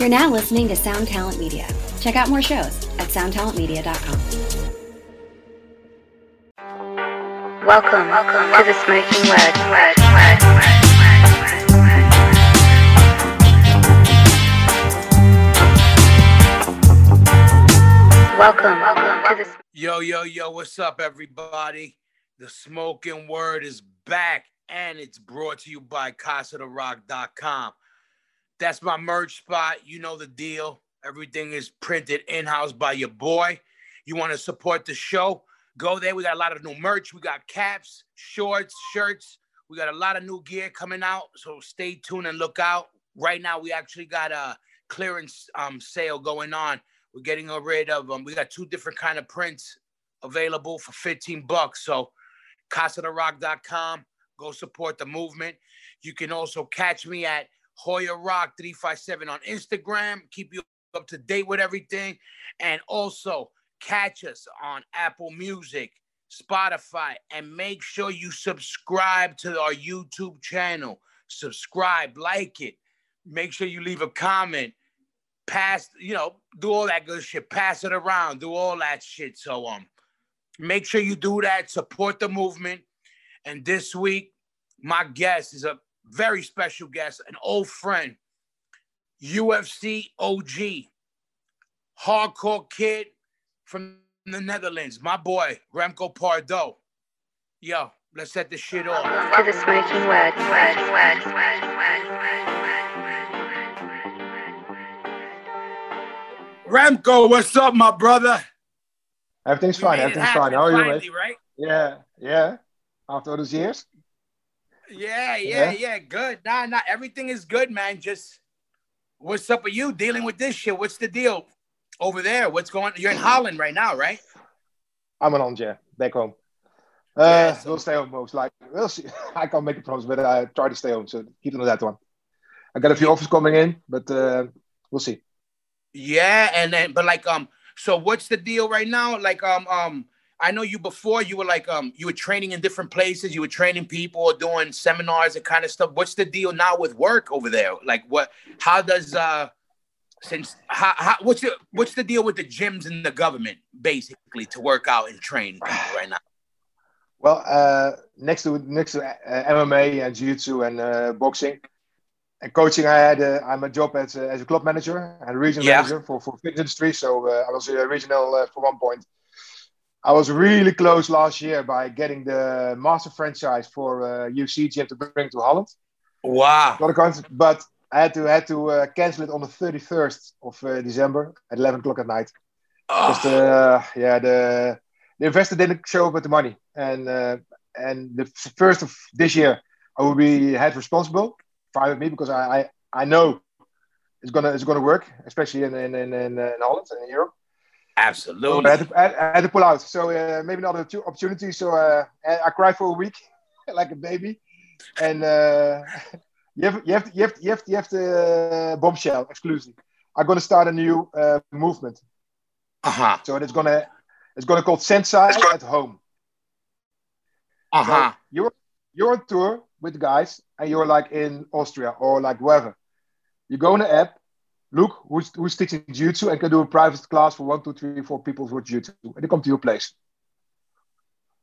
You're now listening to Sound Talent Media. Check out more shows at soundtalentmedia.com. Welcome, welcome to the Smoking Word. word, word, word. Welcome, welcome to the. Yo, yo, yo, what's up, everybody? The Smoking Word is back and it's brought to you by CasaDeRock.com. That's my merch spot. You know the deal. Everything is printed in house by your boy. You want to support the show? Go there. We got a lot of new merch. We got caps, shorts, shirts. We got a lot of new gear coming out. So stay tuned and look out. Right now, we actually got a clearance um, sale going on. We're getting rid of them. Um, we got two different kind of prints available for 15 bucks. So CasaDeRock.com. Go support the movement. You can also catch me at Hoya Rock 357 on Instagram. Keep you up to date with everything. And also catch us on Apple Music, Spotify, and make sure you subscribe to our YouTube channel. Subscribe, like it. Make sure you leave a comment. Pass, you know, do all that good shit. Pass it around. Do all that shit. So um, make sure you do that. Support the movement. And this week, my guest is a very special guest, an old friend, UFC OG, hardcore kid from the Netherlands, my boy, Remco Pardoel. Yo, let's set this shit off. To the smoking word, word, word, word, word. Remco, what's up, my brother? Everything's fine. Everything's fine. How are you, mate? Right? Yeah, yeah. After all those years. Yeah, yeah, yeah, yeah. Good. Nah, nah. Everything is good, man. Just what's up with you dealing with this shit? What's the deal over there? What's going? You're in Holland right now, right? I'm in Holland, yeah, back home. Uh, yeah, so... We'll stay home most likely. We'll see. I can't make a promise, but I try to stay home. So keep on that one. I got a few offers coming in, but uh, we'll see. Yeah, and then but like um, so what's the deal right now? Like um um I know you before you were like um you were training in different places, you were training people, doing seminars and kind of stuff. What's the deal now with work over there? Like what how does uh since how, how what's the what's the deal with the gyms and the government basically to work out and train people right now? Well, uh, next to next to uh, MMA and jiu-jitsu and uh, boxing and coaching, I had a, I'm a job as a, as a club manager and regional yeah. manager for for fitness industry. So uh, I was a regional uh, for one point. I was really close last year by getting the master franchise for uh, gym to bring to Holland. Wow! But I had to had to uh, cancel it on the 31st of uh, December at 11 o'clock at night. Oh. Just uh, yeah, the the investor didn't show up with the money, and uh, and the first of this year I will be head responsible. Fine with me because I, I, I know it's gonna it's gonna work, especially in in in, in, in Holland and in Europe. Absolutely. So I, had to, I, had to, pull out. So uh, maybe another two opportunities. So uh, I cried for a week like a baby, and uh, you have you have you have you have you have the bombshell exclusive. I'm gonna start a new uh, movement. Uh huh. So it's gonna it's gonna called Sensei gonna... at home. Uh huh. So you're you're on tour with guys, and you're like in Austria or like wherever. You go on the app, look who's, who's teaching jiu-jitsu and can do a private class for one, two, three, four people for jiu-jitsu. And they come to your place.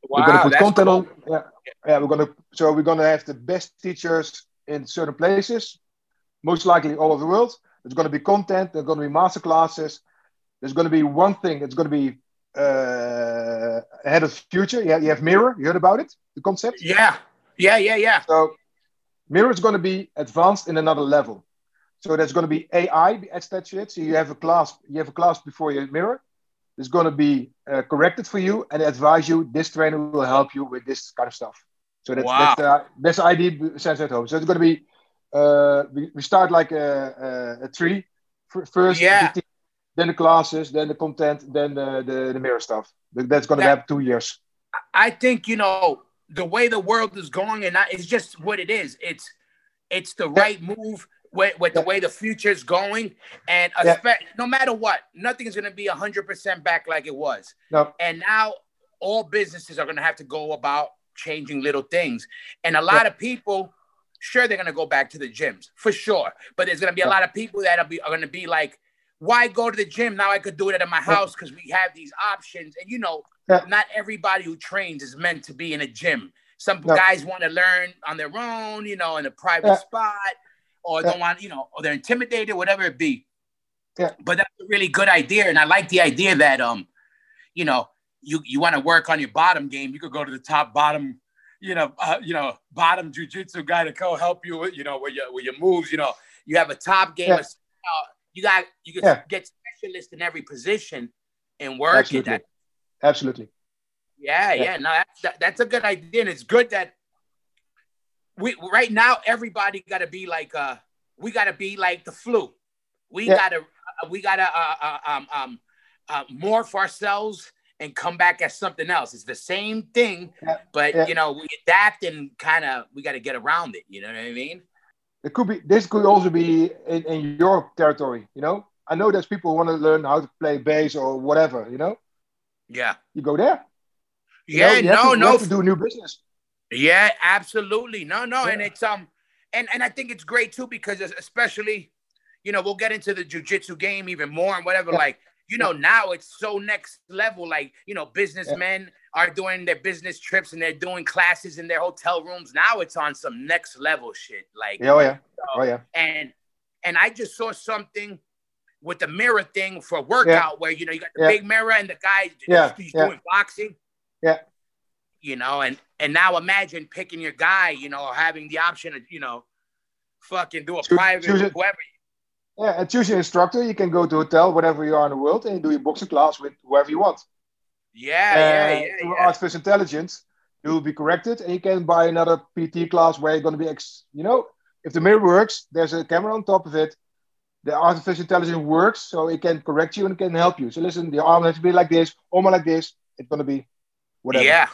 Wow, we're gonna put content cool. on. Yeah, yeah, we're gonna so we're gonna have the best teachers in certain places, most likely all over the world. There's gonna be content. There's gonna be master classes. There's gonna be one thing. It's gonna be uh, ahead of the future. Yeah, you have Mirror. You heard about it? The concept? Yeah, yeah, yeah, yeah. So Mirror is gonna be advanced in another level. So there's going to be AI attached to it. So you have a class, you have a class before your mirror. It's going to be uh, corrected for you and advise you. This trainer will help you with this kind of stuff. So that's wow. that's, uh, that's idea sense at home. So it's going to be uh, we, we start like a, a, a tree first, yeah. the then the classes, then the content, then the the, the mirror stuff. That's going to that, have two years. I think you know the way the world is going, and it's just what it is. It's it's the right move with, with the way the future is going, and yeah. no matter what, nothing is going to be hundred percent back like it was. No. And now all businesses are going to have to go about changing little things, and a lot yeah. of people sure they're gonna go back to the gyms for sure. But there's gonna be a lot of people that are, be, are gonna be like, why go to the gym? Now I could do it at my house because we have these options. And you know, not everybody who trains is meant to be in a gym. Some guys want to learn on their own, you know, in a private spot, or Yeah. don't want, you know, or they're intimidated, whatever it be. Yeah. But that's a really good idea, and I like the idea that um, you know, you you want to work on your bottom game, you could go to the top bottom, you know, uh, you know, bottom jujitsu guy to go help you with, you know, with your with your moves. You know, you have a top game. Yeah. uh, you got you can Yeah. get specialists in every position and work. Absolutely. That, Absolutely. yeah, Yeah. yeah, no, that's that, that's a good idea, and it's good that we right now everybody got to be like uh we got to be like the flu. We Yeah. gotta uh, we gotta uh, uh, um um uh, morph ourselves and come back as something else. It's the same thing, Yeah. but Yeah. you know we adapt and kind of we got to get around it. You know what I mean? It could be. This could also be in, in your territory. You know, I know there's people who want to learn how to play bass or whatever. You know, Yeah, you go there. You yeah, know, you have no, to, you no, have to do new business. Yeah, absolutely. No, no, and it's um, and and I think it's great too because especially, you know, we'll get into the jujitsu game even more and whatever. Yeah. Like, you know, now it's so next level. Like, you know, businessmen are doing their business trips and they're doing classes in their hotel rooms. Now it's on some next level shit. Like, Yeah, oh yeah, oh yeah, and and I just saw something with the mirror thing for workout where you know you got the Yeah. big mirror and the guy Yeah, he's yeah. doing boxing. Yeah. You know, and and now imagine picking your guy, you know, having the option of, you know, fucking do a Choose- private choose it. whoever. yeah. And choose your instructor. You can go to a hotel, whatever you are in the world, and you do your boxing class with whoever you want. Yeah, Uh, yeah, yeah, through yeah. artificial intelligence, you will be corrected, and you can buy another PT class where you're going to be, ex- you know, if the mirror works, there's a camera on top of it. The artificial intelligence works, so it can correct you and it can help you. So listen, the arm has to be like this, arm like this. It's going to be whatever. Yeah.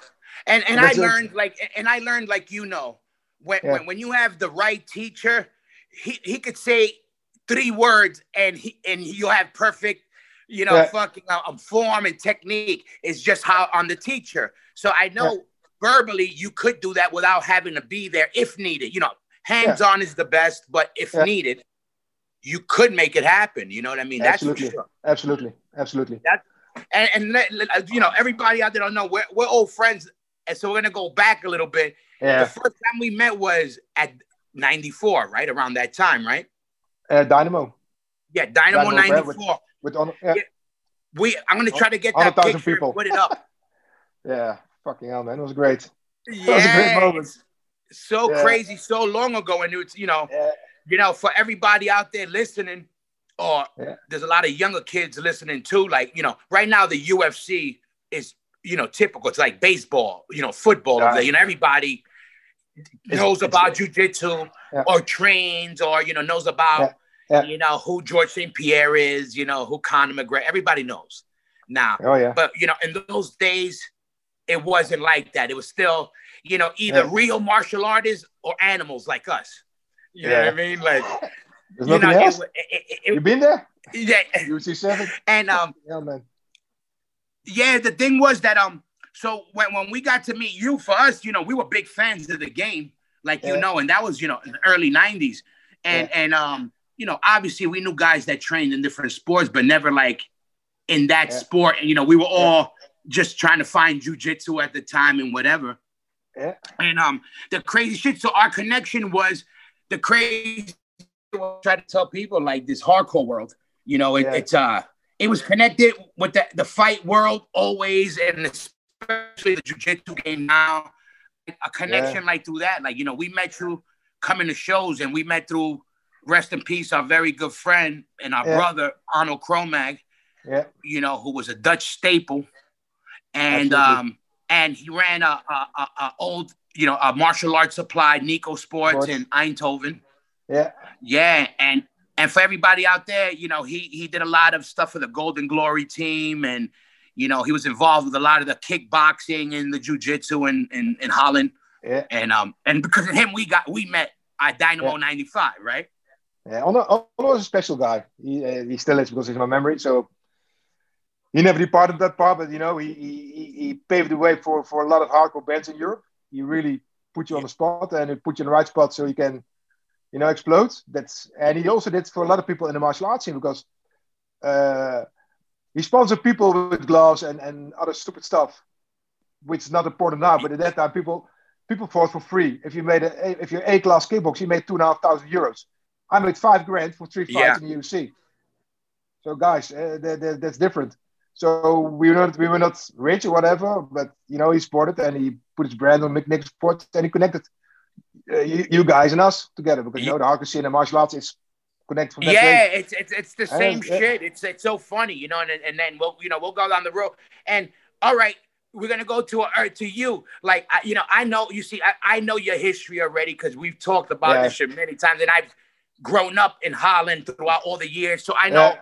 And and I that's learned like and I learned like you know, when Yeah. when, when you have the right teacher, he, he could say three words and he and you'll have perfect, you know, Yeah. fucking uh, um, form and technique. It's just how on the teacher. So I know verbally you could do that without having to be there if needed. You know, hands on is the best, but if Yeah. needed, you could make it happen. You know what I mean? That's for Absolutely. Absolutely, absolutely. and, and let, let- you know everybody out there don't know we're, we're old friends and so we're gonna go back a little bit Yeah. the first time we met was at 94 right around that time right uh, Dynamo yeah dynamo, Dynamo, 94 with on. Yeah, Yeah. we i'm gonna try to get that 100,000 picture people. and put it up yeah. Fucking hell, man, it was great. yeah was great moment. so Yeah. crazy so long ago and it's you know Yeah, you know for everybody out there listening or there's a lot of younger kids listening too like you know right now the ufc is you know typical it's like baseball you know football Yeah. you know everybody knows it's- about jujitsu Yeah. or trains or you know knows about Yeah. You know who George St. Pierre is, you know who Conor McGregor. Everybody knows now, oh yeah, but you know in those days it wasn't like that. It was still you know either real martial artists or animals like us. You know what I mean? Like There's you know, it, it, it, you been there? yeah, UFC seven. and um Yeah, man. Yeah, the thing was that um, so when when we got to meet you, for us, you know, we were big fans of the game, like you know, and that was you know in the early '90s, and and um, you know, obviously we knew guys that trained in different sports, but never like in that Yeah. sport, and you know, we were all just trying to find jujitsu at the time and whatever. Yeah. And um, the crazy shit. So our connection was the crazy. Try to tell people like this hardcore world. You know, it, Yeah. it's uh, it was connected with the, the fight world always, and especially the jujitsu game now. A connection like through that, like you know, we met through coming to shows, and we met through rest in peace, our very good friend and our Yeah. brother Arnold Cromag Yeah, you know, who was a Dutch staple, and Absolutely. um, and he ran a, a, a, a old, you know, a martial arts supply, Nico Sports. in Eindhoven. yeah, Yeah, and and for everybody out there, you know, he he did a lot of stuff for the Golden Glory team, and you know, he was involved with a lot of the kickboxing and the jujitsu in, in in Holland, yeah, and um, and because of him, we got we met at Dynamo '95, right? yeah. Ono, was a special guy. He, uh, he still is because he's my memory. So he never departed that part, but you know, he, he, he- he paved the way for, for a lot of hardcore bands in Europe. He really put you on the spot and it put you in the right spot so you can, you know, explode. That's and he also did for a lot of people in the martial arts scene because uh, he sponsored people with gloves and, and other stupid stuff, which is not important now. But at that time, people people fought for free. If you made a if you're A class kickbox, you made two and a half thousand euros. I made five grand for three fights Yeah. in the UFC. So guys, uh, that, that, that's different. So we were not we were not rich or whatever, but you know he supported and he put his brand on McNick Sports and he connected uh, you, you guys and us together because you know the hardcore scene and martial arts is connected from that yeah, way. it's, it's it's the same yeah. shit. It's it's so funny, you know. And and then we'll you know we'll go down the road. And all right, we're gonna go to uh, to you. Like I, you know, I know you see, I, I know your history already because we've talked about Yeah. this shit many times, and I've grown up in Holland throughout all the years, so I know Yeah.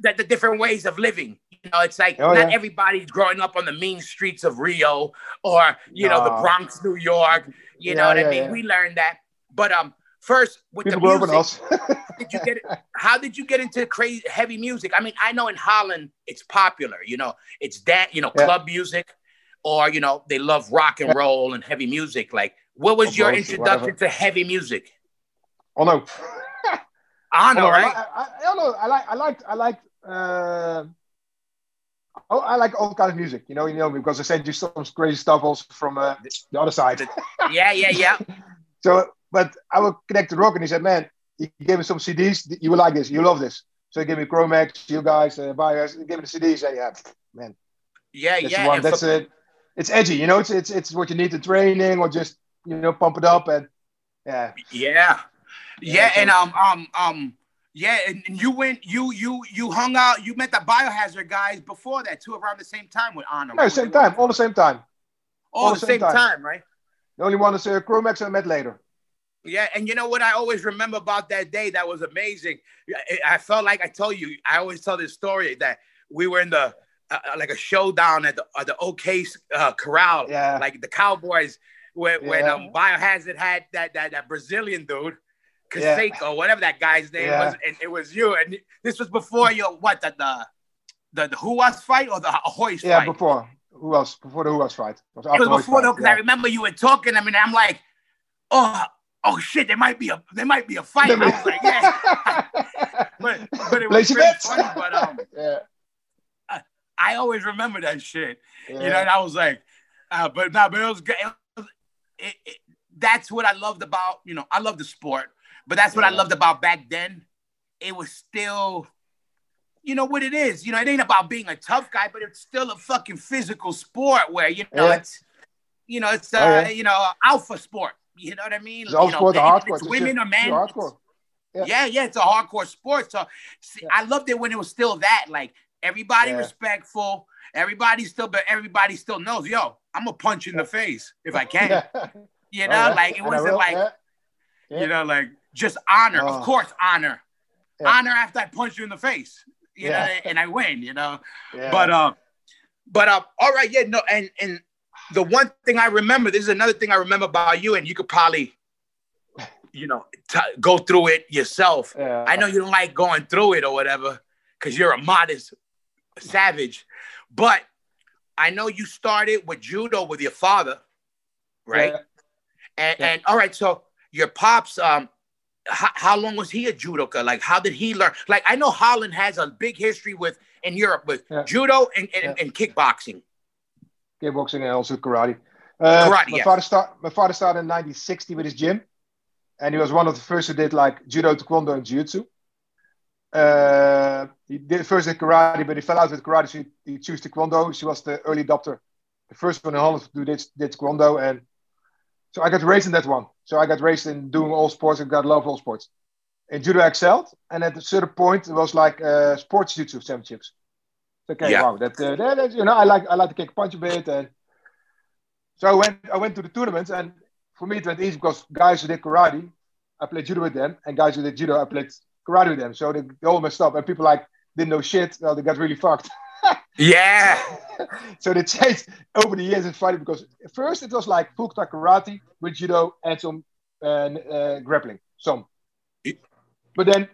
that the different ways of living. You know, it's like Oh, not yeah. everybody's growing up on the mean streets of Rio or you know the Bronx, New York. You know Yeah, what I mean? yeah. We learned that. But um, first with People the grow music, did you get it? how did you get into crazy heavy music i mean i know in holland it's popular you know it's that you know Yeah. club music or you know they love rock and roll and heavy music like what was Or your both, introduction whatever. to heavy music oh no. i know Oh, no, right I, I, I don't know. I like I like I like uh, oh, I like all kind of music. You know, you know because I sent you some crazy stuff also from uh, the other side. yeah yeah yeah So, but I will connect to Rock, and he said, "Man, he gave me some CDs. You will like this. You love this." So he gave me Cro-Mags, you guys, uh, buyers. He gave me the CDs. And yeah, man, yeah that's yeah one. and That's for- it. It's edgy. You know, it's it's it's what you need in training, or just you know pump it up and yeah. yeah yeah Yeah, and so- um um um yeah and, and you went you you you hung out you met the biohazard guys before that too around the same time with honor No, same time, all the same time. all the same time right The only one is uh, Cro-Mags I met later. Yeah, and you know what I always remember about that day that was amazing. I- felt like I told you. I always tell this story that we were in the uh, uh, like a showdown at the at the OK uh, Corral, Yeah. like the Cowboys, when when um, Biohazard had that that that Brazilian dude, Yeah. Kaseko, whatever that guy's name Yeah. was, and it was you. And this was before your what the the the, the Huas fight or the Royce Yeah, fight. before who else? Before the who else fight? It was, It was before though, because I remember you were talking. I mean, I'm like, oh, oh shit, there might be a there might be a fight. I was like, yeah, but but it was pretty funny. But um, yeah, I always remember that shit. yeah. You know, and I was like, uh, but no, but it was good. It, it, that's what I loved about you know I love the sport, but that's what I loved about back then. It was still. You know what it is. You know, it ain't about being a tough guy, but it's still a fucking physical sport where you know Yeah. it's, you know, it's uh, Oh, yeah. you know, alpha sport. You know what I mean? It's you know, sport, hardcore. It's It's women just or men. hardcore. Yeah. Yeah. yeah, it's a hardcore sport. So see, Yeah. I loved it when it was still that. Like everybody Yeah. respectful. Everybody still, but everybody still knows. Yo, I'm gonna punch in the face if I can. Yeah. You know, yeah. like it wasn't like yeah. Yeah. you know, like just honor. Oh. Of course, honor. Yeah. Honor after I punch you in the face. You Yeah. know, and I win. You know. Yeah. But uh, but uh, all right, yeah, no, and and the one thing I remember, this is another thing I remember about you, and you could probably, you know, t- go through it yourself. yeah. I know you don't like going through it or whatever, because you're a modest savage, but I know you started with judo with your father, right? Yeah. And Yeah. and all right, so your pops, um, how, how long was he a judoka? Like, how did he learn? Like, I know Holland has a big history with in Europe with Yeah. judo and, and, Yeah. and kickboxing. kickboxing and also karate. Uh, Karate, my yes. father start. My father started in 1960 with his gym, and he was one of the first who did like judo, taekwondo, and jiu-jitsu. Uh, he did first did karate, but he fell out with karate, so he, he chose taekwondo. She was the early adopter, the first one in Holland to do did, did taekwondo, and so I got raised in that one. So I got raised in doing all sports and got love all sports. In judo, I excelled, and at a certain point, it was like uh, sports jiu-jitsu championships. Okay, Yeah. wow, that, uh, that, that you know, I like I like to kick punch a bit, and so I went I went to the tournaments, and for me it went easy because guys who did karate, I played judo with them, and guys who did judo, I played karate with them. So they, they all messed up, and people like didn't know shit. Well, they got really fucked. Yeah. so they changed over the years in fighting because at first it was like Fukuta karate with judo and some uh, uh, grappling, some. But then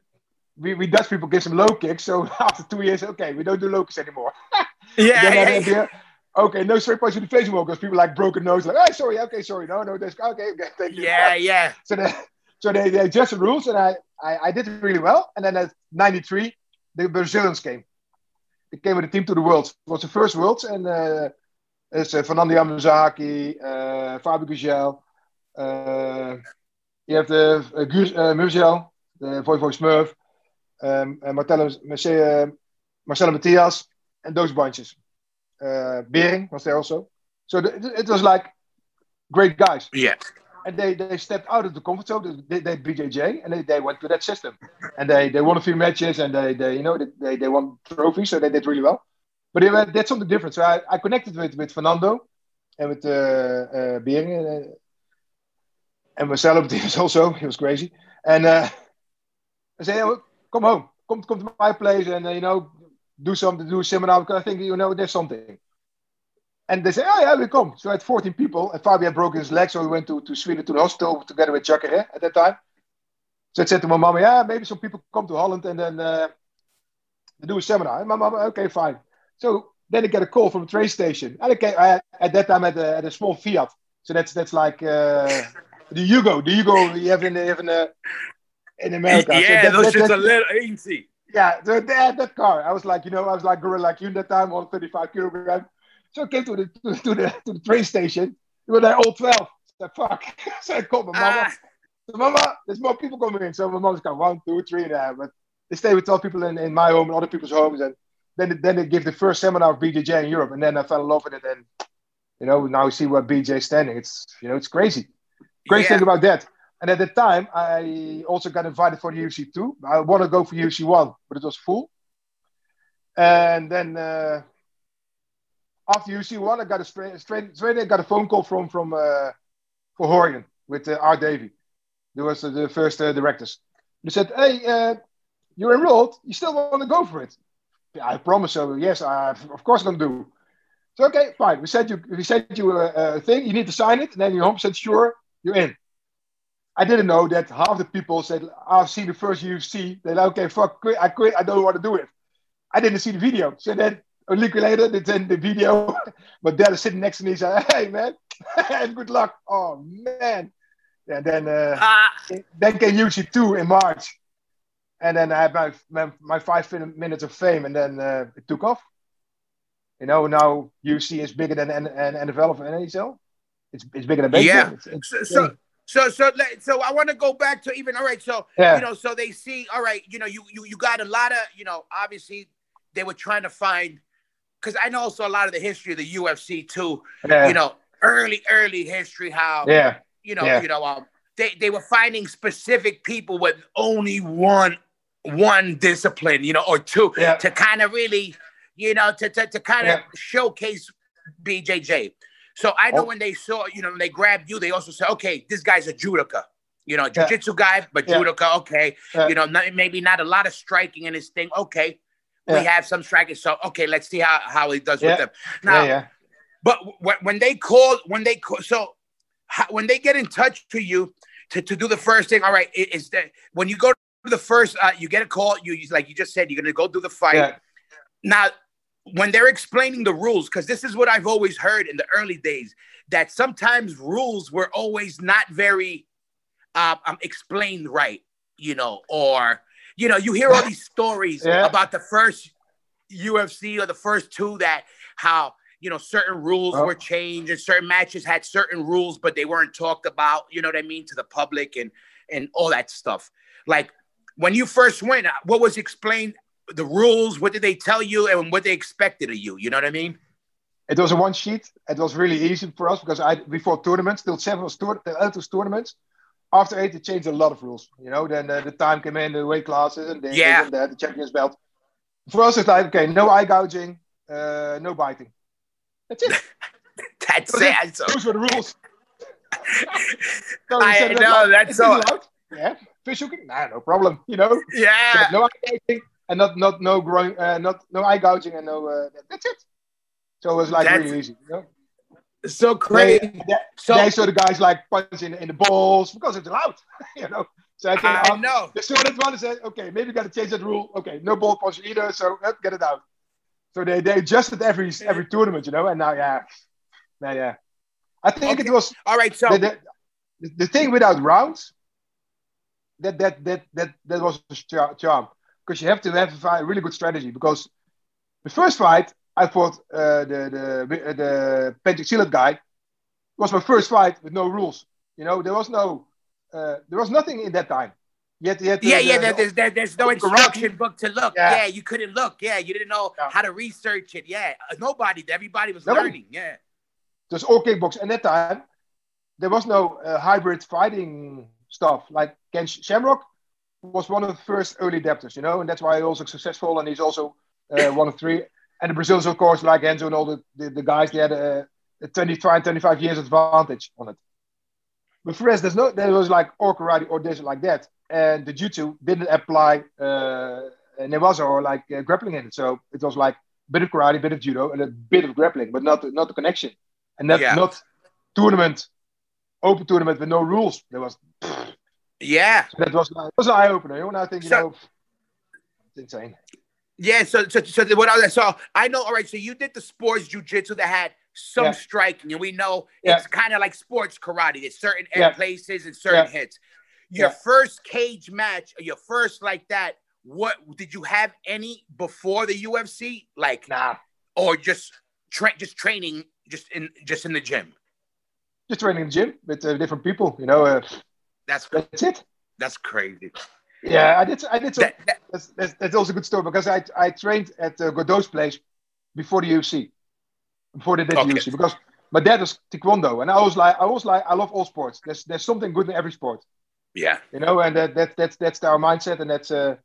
we, we Dutch people give some low kicks. So after two years, okay, we don't do low kicks anymore. Yeah. yeah, had okay, no straight punch to the face anymore because people like broken nose, like, oh, sorry, okay, sorry, no, no, that's okay, okay, thank you. Yeah, yeah. So they, so they, they adjusted the rules, and I, I, I did really well. And then at '93, the Brazilians came. They came with a team to the Worlds. It was the first Worlds, and uh, it's uh, Fernando Yamazaki, uh, Fabio Gugel, uh, you have the uh, Gus, uh, Murgel, the Voice Smurf, um, uh, Marcelo, Marcelo, Marcelo Matias, and those bunches. Uh, Bering was there also. So the, it was like great guys. Yeah. And they, they stepped out of the comfort zone. They, they BJJ and they, they went to that system. And they, they won a few matches and they, they you know they, they won trophies, so they did really well. But they were, that's something different. So I, I connected with, with Fernando and with uh, uh, Behring uh, and Marcelo Matias also. He was crazy. And uh, I said, oh, come home, come come to my place, and uh, you know, do something, do a seminar because I think you know there's something. And they say, oh yeah, we come. So I had 14 people, and Fabio had broken his leg, so we went to, to Sweden to the hospital together with Jacare at that time. So I said to my mom, yeah, maybe some people come to Holland and then uh, do a seminar. And my mom, okay, fine. So then I get a call from a train station. And I, came, I at that time at a, at a small Fiat. So that's that's like uh, the Yugo, the Yugo you have in, you have in, uh, in America. Yeah, so that, those that, shits that, a little easy. yeah, so that, that car, I was like, you know, I was like gorilla like you in that time, on 35 kilograms. So I came to the to, to the to the train station. We were there all 12. I said, fuck. so I called my mama. Ah. So, mama, there's more people coming in. So my mom's got one, two, three, and uh, but they stay with 12 people in, in my home and other people's homes. And then then they give the first seminar of BJJ in Europe. And then I fell in love with it. And you know, now we see where BJ is standing. It's you know, it's crazy. Great Yeah. thing about that. And at the time, I also got invited for the UFC two. I want to go for UFC one, but it was full. And then uh, after UFC one, I got a straight, straight, straight I got a phone call from from uh, for Rorion with uh, Art Davie. There was uh, the first uh, directors. They said, "Hey, uh, you're enrolled. You still want to go for it?" Yeah, I promise. So yes, I of course I'm gonna do. So okay, fine. We sent you we sent you a, a thing. You need to sign it, and then your home said, sure you're in. I didn't know that half the people said, I've seen the first UFC. They're like, okay, fuck, quit. I quit. I don't want to do it. I didn't see the video. So then later, they sent the video. but is sitting next to me. Said, hey, man, and good luck. Oh, man. And then, uh, Ah, then came UFC 2 in March. And then I had my, my, my five minutes of fame, and then uh, it took off. You know, now UFC is bigger than N- N- NFL of NHL. It's, it's bigger than baseball. Yeah. It's, it's, so, so so so so I want to go back to even all right. So Yeah. you know, so they see all right. You know, you you you got a lot of you know. Obviously, they were trying to find because I know also a lot of the history of the UFC too. yeah. You know, early early history how yeah. you know Yeah. you know um they they were finding specific people with only one one discipline you know or two Yeah. to kind of really you know to to, to kind of showcase BJJ. So I know Oh. when they saw you know when they grabbed you they also said okay this guy's a judoka. You know, jiu-jitsu guy, but judoka, okay. Yeah. You know, not, maybe not a lot of striking in his thing. Okay. Yeah. We have some strikers. So, okay, let's see how, how he does Yeah. with them. Now, yeah, yeah. but when, when they call, when they call, so how, when they get in touch to you to, to do the first thing, all right, is that when you go to the first, uh, you get a call, you like you just said, you're gonna go do the fight. Now, when they're explaining the rules, because this is what I've always heard in the early days, that sometimes rules were always not very um, um explained right, you know, or you know, you hear all these stories Yeah. about the first UFC or the first two that how you know certain rules Oh. were changed and certain matches had certain rules, but they weren't talked about. You know what I mean to the public and and all that stuff. Like when you first went, uh, what was explained? The rules. What did they tell you, and what they expected of you? You know what I mean? It was a one sheet. It was really easy for us because I before tournaments, till seven was tour, till eight tournaments. After eight, they changed a lot of rules. You know, then uh, the time came in, the weight classes, and the, Yeah. and the, the champions belt. For us, it's like okay, no eye gouging, uh, no biting. That's it. That's it. So, Those were the rules. So I know, that's "Is all- allowed?" Yeah, fish hooking, nah, no problem. You know, yeah. But no eye gouging and not not no groin, uh, not no eye gouging and no. Uh, that's it. So it was like That's- really easy. You know? So They, crazy. they, So they saw the guys like punching in, the balls because it's allowed, you know. So I, think, I um, know. They saw that one and said, okay, maybe we got to change that rule. Okay, no ball punch either, so let's get it out. So they, they adjusted every every tournament, you know, and now yeah, yeah, yeah. I think Okay. it was All right, so the, the, the thing without rounds. That that that that that was the char- charm because you have to have a really good strategy because the first fight I fought uh, the the the Pentic guy It was my first fight with no rules. You know there was no uh, there was nothing in that time. Yet, yet yeah, the, yeah, the- there's there, there's no instruction Karate. book to look. Yeah. Yeah. you couldn't look. Yeah, you didn't know Yeah. how to research it. Yeah, Uh, nobody, everybody was Nobody. learning. Yeah, there's all kickbox. And that time, there was no uh, hybrid fighting stuff. Like Ken Shamrock was one of the first early adapters, you know, and that's why he's also successful. And he's also uh, one of three. And the Brazilians, of course, like Enzo and all the, the, the guys, they had a, a 25, 25 years advantage on it. But for us, there's no, there was like or karate or this like that. And the jiu-jitsu didn't apply uh, newaza or like uh, grappling in it. So it was like a bit of karate, a bit of judo, and a bit of grappling, but not not the connection. And that's Yeah. not tournament, open tournament with no rules. There was yeah, that was it was an eye opener. You know, and I think you So- know, it's insane. Yeah. So, so, so what I so I know. All right, so you did the sports jujitsu that had some Yeah. striking, and we know Yeah. it's kind of like sports karate. There's certain Yeah. places and certain hits. Your first cage match, your first like that. What did you have any before the UFC? Like, Nah, or just tra- just training, just in just in the gym. just training in the gym with uh, different people. You know, uh, That's that's it. that's crazy. Yeah, I did. I did. Some, That, that, that's, that's, that's also a good story because I I trained at uh, Godot's place before the UFC, before they did Okay. the UFC because my dad was taekwondo and I was like I was like I love all sports. There's there's something good in every sport, yeah, you know, and that, that that's that's our mindset and that's uh.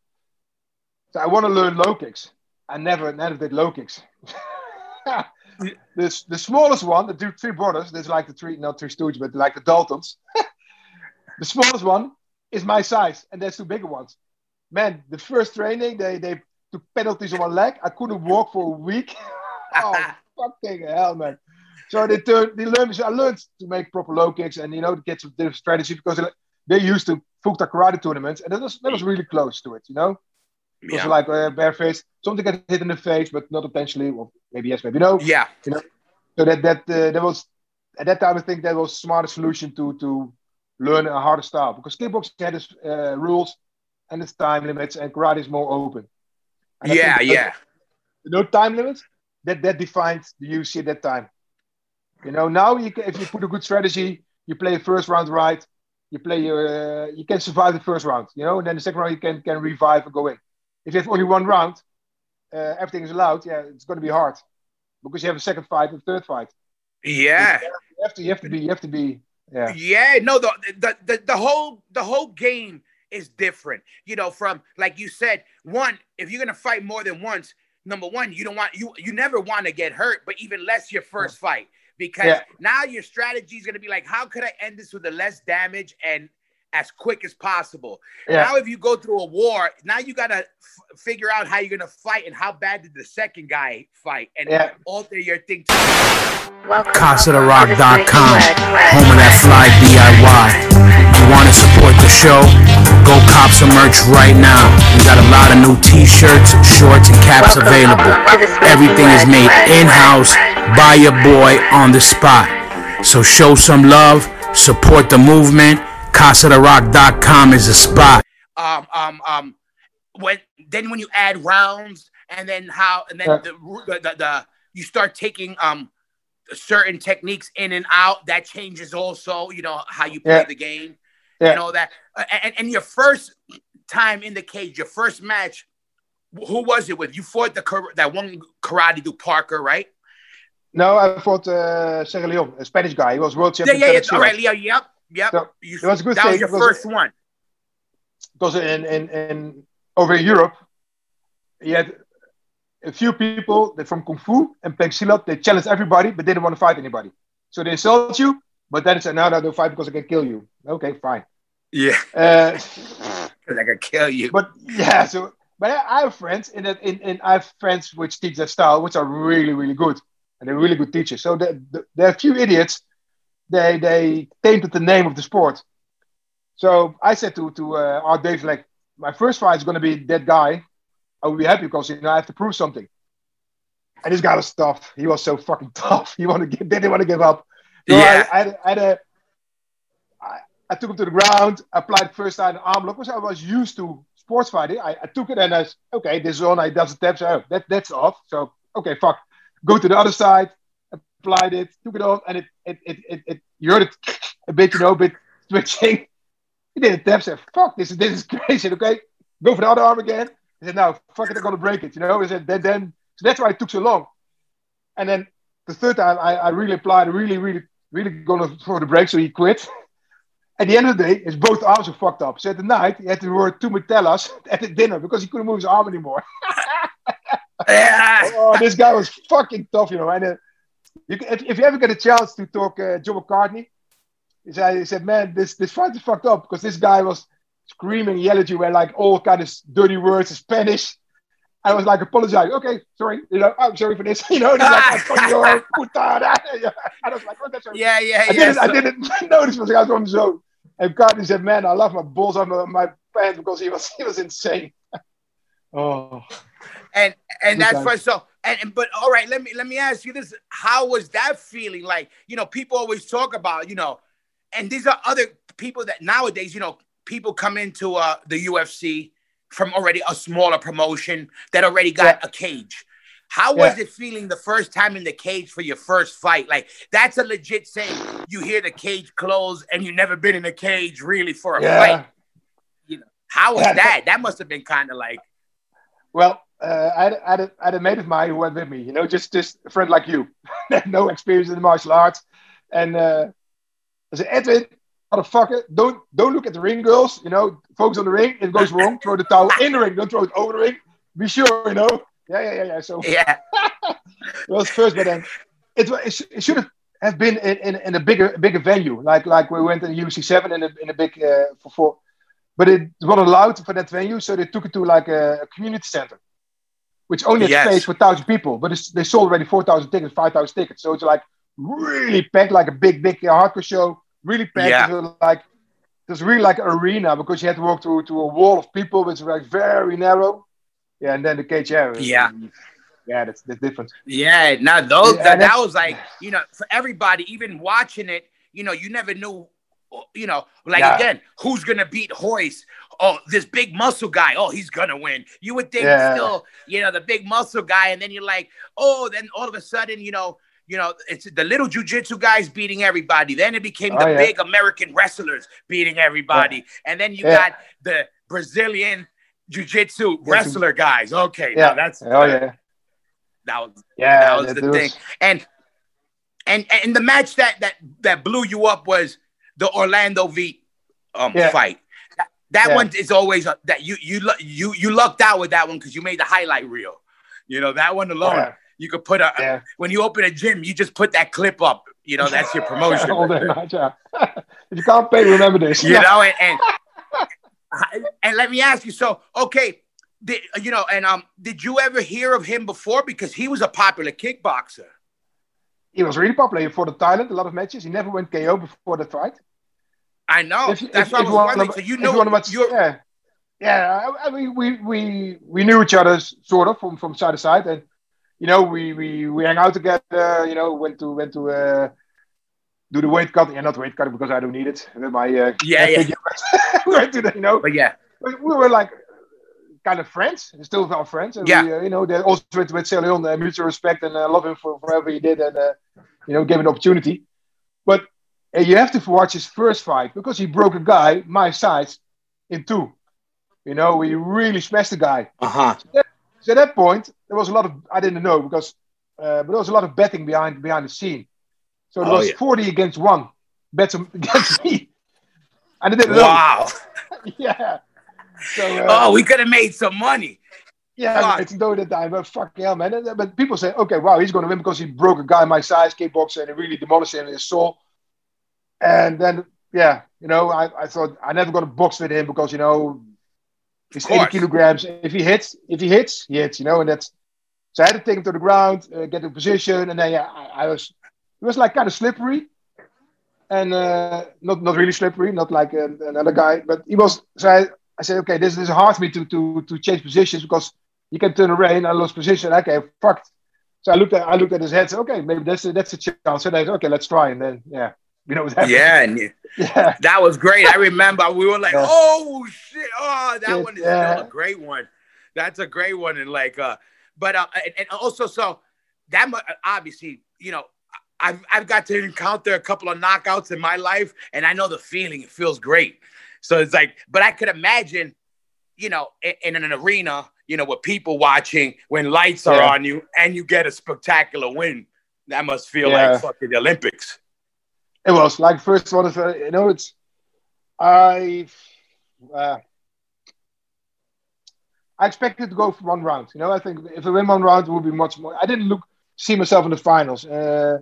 So I want to learn low kicks. I never never did low kicks. the, the smallest one, the two, three brothers, there's like the three, not three stooges, but like the Daltons. the smallest one is my size, and there's two bigger ones. Man, the first training, they they took penalties on my leg. I couldn't walk for a week. oh, fucking hell, man. So they turned, they learned, so I learned to make proper low kicks and, you know, to get some different strategy because they- they used to Fukta karate tournaments, and that was, that was really close to it, you know? It was yeah, like uh, bare face, something get hit in the face, but not intentionally, or maybe yes, maybe no. yeah. You know? So that that uh, that was at that time I think that was smartest solution to to learn a harder style because kickboxing had its uh, rules and its time limits, and karate is more open. And Yeah, yeah. No time limits. That that defined the UFC at that time. You know, now you can, if you put a good strategy, you play the first round right, you play your, uh, you can survive the first round. You know, and then the second round you can can revive and go in. If you have only one round, uh, everything is allowed. Yeah, it's going to be hard because you have a second fight and third fight. Yeah. You have to, you have to be, you have to be, yeah, Yeah, no, the, the the the whole the whole game is different. You know, from like you said, one, if you're gonna fight more than once, number one, you don't want you you never want to get hurt, but even less your first fight. Because Yeah. now your strategy is gonna be like, how could I end this with the less damage and as quick as possible? yeah, Now, if you go through a war, now you gotta f- figure out how you're gonna fight and how bad did the second guy fight and Yeah. alter your thing. Welcome CasaDeRock.com, to the Smoking home of that fly DIY. You want to support the show? Go cop some merch right now. We got a lot of new t-shirts, shorts, and caps Welcome available. to Everything is made in-house by your boy on the spot. So show some love, support the movement. CasaDeRock.com is the spot. um um um when then when you add rounds and then how and then Yeah. the, the, the the you start taking um certain techniques in and out that changes also you know how you play Yeah. the game Yeah. and all that Uh, and, and your first time in the cage your first match who was it with you fought the that one karate do Parker right No, I fought uh, Sergio Leon, a Spanish guy. He was world champion. yeah, yeah. tennis all series. right Leo yep yep So, you, it was a good that was your first one because in, in, in over in Europe, you had a few people that from Kung Fu and Pencak Silat, they challenge everybody, but they didn't want to fight anybody. So they insult you, but then say, no, no, don't fight because I can kill you. Okay, fine. yeah Uh, because I could kill you but yeah, so but I, have friends in that in, in I have friends which teach that style, which are really, really good. And they're really good teachers. So the, the, there are a few idiots, they they tainted the name of the sport. So I said to to uh, Art Dave, like, my first fight is going to be that guy. I will be happy because you know I have to prove something. And this guy was tough. He was so fucking tough. He wanted to give, didn't want to give up. So Yeah. I, I, had- I had a, I, I took him to the ground, applied first time an arm lock, which I was used to sports fighting. I, I took it and I said, okay, this is on. I does the tap. So oh, that, that's off. So, okay, fuck. Go to the other side, applied it, took it off, and it, it, it, it, it you heard it a bit, you know, a bit twitching. He did a tap, said, fuck, this is, this is crazy. Okay, go for the other arm again. He said, no, fuck it, I'm going to break it, you know. He said, then, then, so that's why it took so long. And then the third time, I, I really applied, really, really, really gonna for the break, so he quit. At the end of the day, his both arms were fucked up. So at the night, he had to work two Metellas at the dinner because he couldn't move his arm anymore. Yeah. oh, this guy was fucking tough, you know. And uh, you, can- if, if you ever get a chance to talk uh, Joe McCartney, he said, he said, man, this this fight is fucked up because this guy was screaming, yelling at you, and like all kind of dirty words in Spanish. I was like, apologize. Okay, sorry. You know, I'm sorry for this. You know, he's like, "Coño, putada." I was like, oh, that's okay. Yeah, yeah, I yeah. didn't, I didn't notice because I was on the zone. And Cartney said, "Man, I love my balls on my, my pants because he was he was insane." oh, and and that's times. for so and, but all right let me let me ask you this. How was that feeling? Like you know people always talk about you know and these are other people that nowadays you know people come into uh the UFC from already a smaller promotion that already got Yeah. a cage. How was Yeah. it feeling the first time in the cage for your first fight? Like that's a legit saying. You hear the cage close and you never been in a cage really for a yeah. fight. You know how was that? That must have been kind of like Well, uh, I, had, I, had, I had a mate of mine who went with me, you know, just just a friend like you, no experience in the martial arts, and uh, I said, Edwin, motherfucker, don't don't look at the ring girls, you know, focus on the ring. If it goes wrong, throw the towel in the ring, don't throw it over the ring. Be sure, you know. Yeah, yeah, yeah, yeah. So yeah it was first, but then it, it, it should have have been in, in, in a bigger bigger venue, like like we went in UFC seven in a in a big uh, for, for but it wasn't allowed for that venue, so they took it to like a, a community center, which only had Yes. space for thousand people, but it's, they sold already four thousand tickets, five thousand tickets, so it's like really packed, like a big big hardcore show, really packed. Yeah. Like was really like an arena because you had to walk through to a wall of people, which was like very narrow. Yeah, and then the cage, area. Yeah. yeah, that's, the difference. Yeah, now those Yeah, that, that was like you know for everybody, even watching it, you know, you never knew, you know, like Yeah. again, who's gonna beat Royce? Oh, this big muscle guy. Oh, he's gonna win. You would think Yeah. still, you know, the big muscle guy, and then you're like, oh, then all of a sudden, you know. You know, it's the little jujitsu guys beating everybody. Then it became the Oh, yeah. big American wrestlers beating everybody. And then you Yeah. got the Brazilian jujitsu wrestler guys. Okay, Yeah. now that's Oh yeah, that was yeah. that was the that thing. And and and the match that that that blew you up was the Orlando Wiet um Yeah. fight. That, Yeah. one is always a, that you you you you lucked out with that one because you made the highlight reel. You know that one alone. Yeah. You could put a Yeah. when you open a gym, you just put that clip up. You know that's your promotion. All day night, yeah. if you can't pay, remember this. you know and, and and let me ask you so okay did, you know and um did you ever hear of him before because he was a popular kickboxer He was really popular for the Thailand, a lot of matches. He never went KO before the fight. I know. If That's if- what I was wondering. So you know, you're, yeah, yeah. I, I mean, we we we knew each other sort of from from side to side, and you know, we we we hang out together. You know, went to went to uh, do the weight cut. Yeah, not weight cut because I don't need it. With my uh, Yeah, yeah. we went to the, you know, but yeah, we, we were like kind of friends, still our friends. And Yeah. we, uh, you know, they also with with Leon, uh, mutual respect, and uh, love him for whatever he did, and uh, you know, gave an opportunity. But uh, you have to watch his first fight because he broke a guy my size in two. You know, he really smashed the guy. uh huh. So at that point, there was a lot of I didn't know because, uh, but there was a lot of betting behind behind the scene. So it Oh, was yeah. forty against one bets against me, and I didn't know. Wow. Yeah. So, uh, oh, we could have made some money. Yeah, Fuck. it's know that time, but fuck hell, man. And- But people say, okay, wow, he's going to win because he broke a guy my size, kickboxer, and he really demolished him in his soul. And then, yeah, you know, I, I thought I never got a box with him because, you know, he's Of 80 kilograms. If he hits, if he hits, he hits, you know, and that's. So I had to take him to the ground, uh, get in position, and then, yeah, I, I was, it was like kind of slippery. And uh, not not really slippery, not like uh, another guy, but he was. So I, I said, okay, this, this is hard for me to, to, to change positions because you can turn around. and I lost position. Okay, fucked. So I looked at I looked at his head. Said, okay, maybe that's a, that's a chance. So I said, okay, let's try. And then yeah, you know what happened. Yeah, and yeah, that was great. I remember we were like, Yeah. "Oh shit! Oh, that one is yeah. still a great one. That's a great one." And like, uh, but uh, and, and also so that obviously, you know, I've I've got to encounter a couple of knockouts in my life, and I know the feeling. It feels great. So it's like, but I could imagine, you know, in, in an arena, you know, with people watching, when lights are Yeah. on you, and you get a spectacular win. That must feel Yeah. like fucking the Olympics. It was like first one of uh, you know it's I uh, I expected to go for one round. You know, I think if I win one round, it would be much more. I didn't look see myself in the finals. Uh,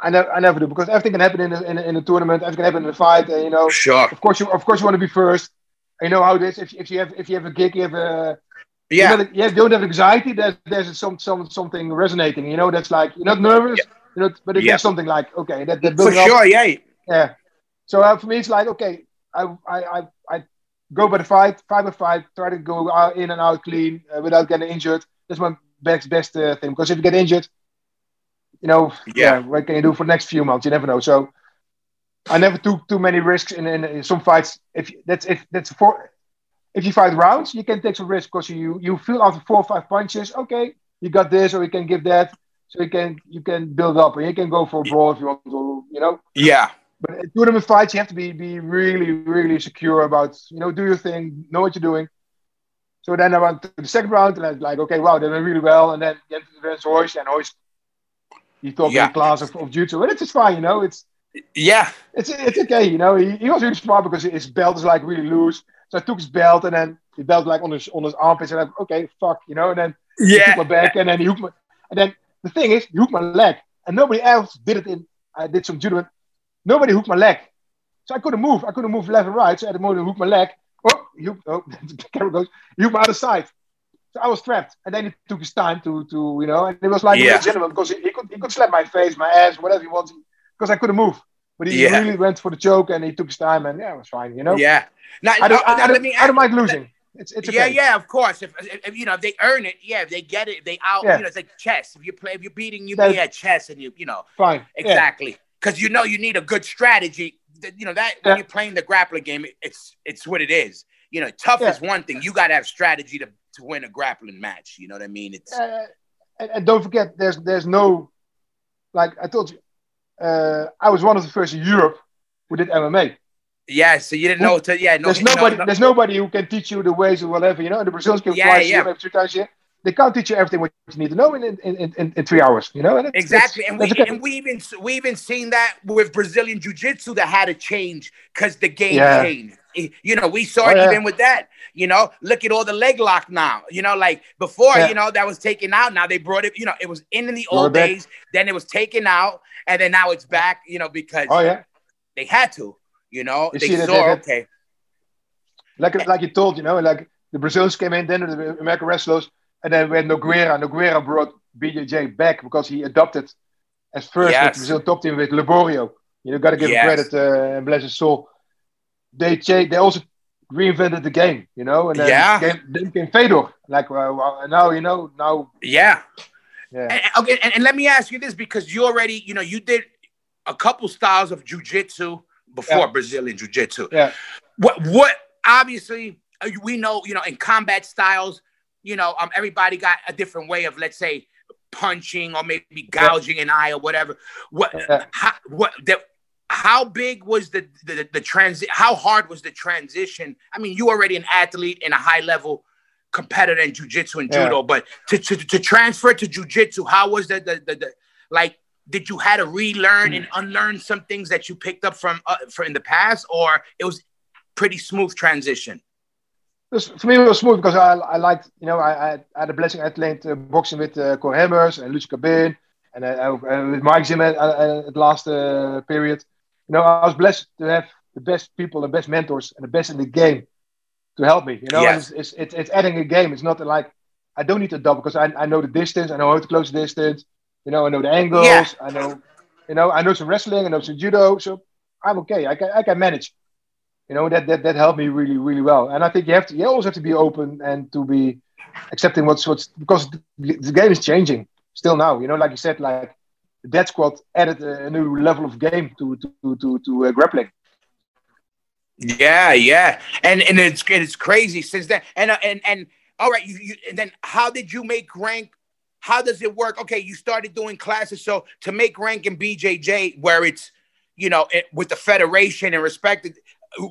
I never, I never do because everything can happen in a, in a, in a tournament. Everything can happen in a fight. And, you know, Sure. of course you, of course you want to be first. You know how it is. If, if you have, if you have a gig, you have a, Yeah. you, know, you don't have anxiety. There's, there's some, some, something resonating. You know, that's like you're not nervous. You know, but if Yeah. something like okay, that, that For building up, sure, yeah. yeah. So uh, for me, it's like okay, I I I, I go by the fight, fight by fight, try to go out, in and out clean uh, without getting injured. That's my best best uh, thing. Because if you get injured, you know, Yeah. what can you do for the next few months? You never know. So I never took too many risks in, in, in some fights. If that's if that's for if you fight rounds, you can take some risks because you you feel after four or five punches, okay, you got this, or you can give that. So you can you can build up, and you can go for a brawl if you want to, you know. Yeah. But in tournament fights, you have to be be really, really secure about, you know, do your thing, know what you're doing. So then I went to the second round, and I was like, okay, wow, they went really well. And then get against Royce, and Royce, he taught me Yeah. a class of, of jiu-jitsu, and it's just fine, you know. It's Yeah. it's it's okay, you know. He, he was really smart because his belt is like really loose. So I took his belt, and then his belt like on his on his armpits, and I'm like, okay, fuck, you know. And then he took Yeah. my back, and then he hooked my. And then the thing is, he hooked my leg, and nobody else did it. In I did some judo. Nobody hooked my leg, so I couldn't move. I couldn't move left and right. So I had to move to hook my leg. Oh, you, hooked, oh, the camera goes. He hooked my other side. So I was trapped, and then it took his time to to you know, and it was like Yeah. a gentleman because he, he could he could slap my face, my ass, whatever he wanted, because I couldn't move. But he Yeah. really went for the choke, and he took his time, and yeah, it was fine. You know, Yeah. Now, I don't, now, I, now I, let don't, me I don't mind losing. It's it's okay. Yeah, yeah, of course. If, if, if, you know if they earn it, yeah, if they get it, they out. Yeah. You know, it's like chess. If you play, if you're beating you at chess, and you, you know, Fine. Exactly, because you know you need a good strategy. You know that Yeah. when you're playing the grappling game, it's it's what it is. You know, tough Yeah. is one thing. You got to have strategy to to win a grappling match. You know what I mean? It's uh, and, and don't forget, there's there's no, like I told you, uh, I was one of the first in Europe who did MMA. Yeah. So you didn't know to yeah. No, there's nobody, no- there's nobody who can teach you the ways or whatever. You know, and the Brazilians can Yeah, twice a yeah. three times. They can't teach you everything what you need to know in in, in, in, in three hours. You know, and it's- Exactly, it's- and we okay. and we even we even seen that with Brazilian jiu-jitsu that had to change because the game Yeah. changed. You know, we saw Oh, it yeah. even with that. You know, look at all the leg lock now. You know, like before, you know, that was taken out. Now they brought it. You know, it was in in the old days. Then it was taken out, and then now it's back. You know, because Oh yeah, they had to. You know, You they saw that- okay. like like you told, you know, like the Brazilians came in, then the American wrestlers, and then when Nogueira, Nogueira brought BJJ back because he adopted as first Yes. with Brazil top team with Liborio. You know, got to give Yes. him credit uh, and bless his soul. They they also reinvented the game, you know, and then Yeah. came, then came Fedor. Like uh, well, now, you know, now, Yeah. yeah, And, and- okay, and, and let me ask you this because you already, you know, you did a couple styles of jujitsu before Yeah. Brazilian jiu-jitsu. yeah, What what obviously uh, we know, you know, in combat styles, you know, um, everybody got a different way of, let's say, punching or maybe gouging an eye or whatever. What Yeah. how what that how big was the the, the transit how hard was the transition? I mean, you already an athlete and a high level competitor in jiu-jitsu and Yeah. judo, but to, to to transfer to jiu-jitsu, how was the the, the, the like did you had to relearn and unlearn some things that you picked up from uh, for in the past or it was pretty smooth transition? Dus for me it was smooth because I, I liked, you know, I, I had a blessing. I trained uh, boxing with uh, Cor Hemmers and Luce Cabin and uh, uh, with Mike Zimmer at, at at last uh, period. You know, I was blessed to have the best people, the best mentors, and the best in the game to help me. You know, Yes. it's, it's, it's, it's adding a game. It's not like I don't need to double because I, I know the distance, I know how to close the distance. You know, I know the angles. Yeah. I know, you know, I know some wrestling, I know some judo, so I'm okay. I can I can manage you know that that that helped me really really well and i think you have to you always have to be open and to be accepting what's what's because the, game is changing still now. You know, like you said, like Death Squad added a, a new level of game to to to to uh, grappling. Yeah, yeah, and and it's it's crazy since then. And uh, and and all right, you, you and then how did you make rank? How does it work? Okay, you started doing classes, so to make rank in BJJ, where it's you know it, with the federation and respected,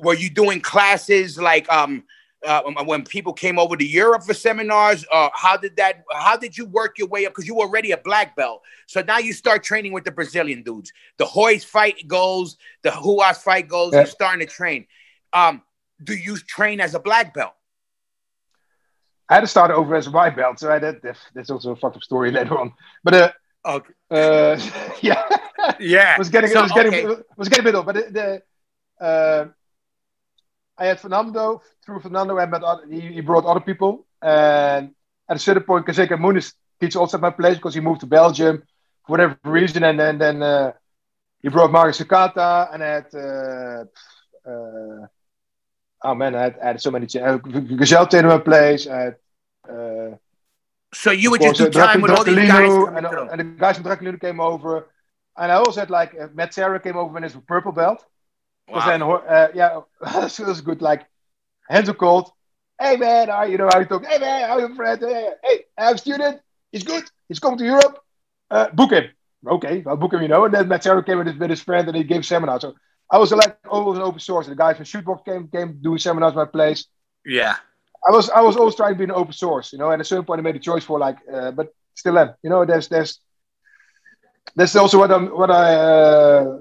were you doing classes like um uh, when people came over to Europe for seminars? Uh, how did that? How did you work your way up? Because you were already a black belt, so now you start training with the Brazilian dudes. The Royce fight goes, the Ruas fight goes. Yeah. You're starting to train. Um, do you train as a black belt? I had to start over as a white belt, so I, did, that that's also a fucked up story later on. But uh, Okay. uh, yeah, Yeah. was getting So, was getting okay. was getting a bit old. But the, the uh, I had Fernando through Fernando. I met other, he, he brought other people, and at a certain point, Kazeka Muniz teach also at my place because he moved to Belgium for whatever reason, and then then uh, he brought Mario Sukata, and I had. Uh, uh, Oh man, I had, I had so many. Uh, Gazelle my place. I had, uh, So you would just do uh, time with all these guys. And, the guys from Draculino came over. And I also had like uh, Matt Sarah came over when it's a purple belt. Wow. then, uh, yeah, so it was good. Like, hands are cold. Hey man, how you know how you talk? Hey man, how you friend? Hey, hey, I have a student. He's good. He's coming to Europe. Uh, book him. Okay, I'll book him. You know. And then Matt Sarah came with his, with his friend, and he gave seminars. So I was like always an open source. The guys from Chute Boxe came came doing seminars at my place. Yeah. I was I was always trying to be an open source, you know. And at a certain point, I made a choice for like, uh, but still am, you know. There's there's that's also what I'm what I uh,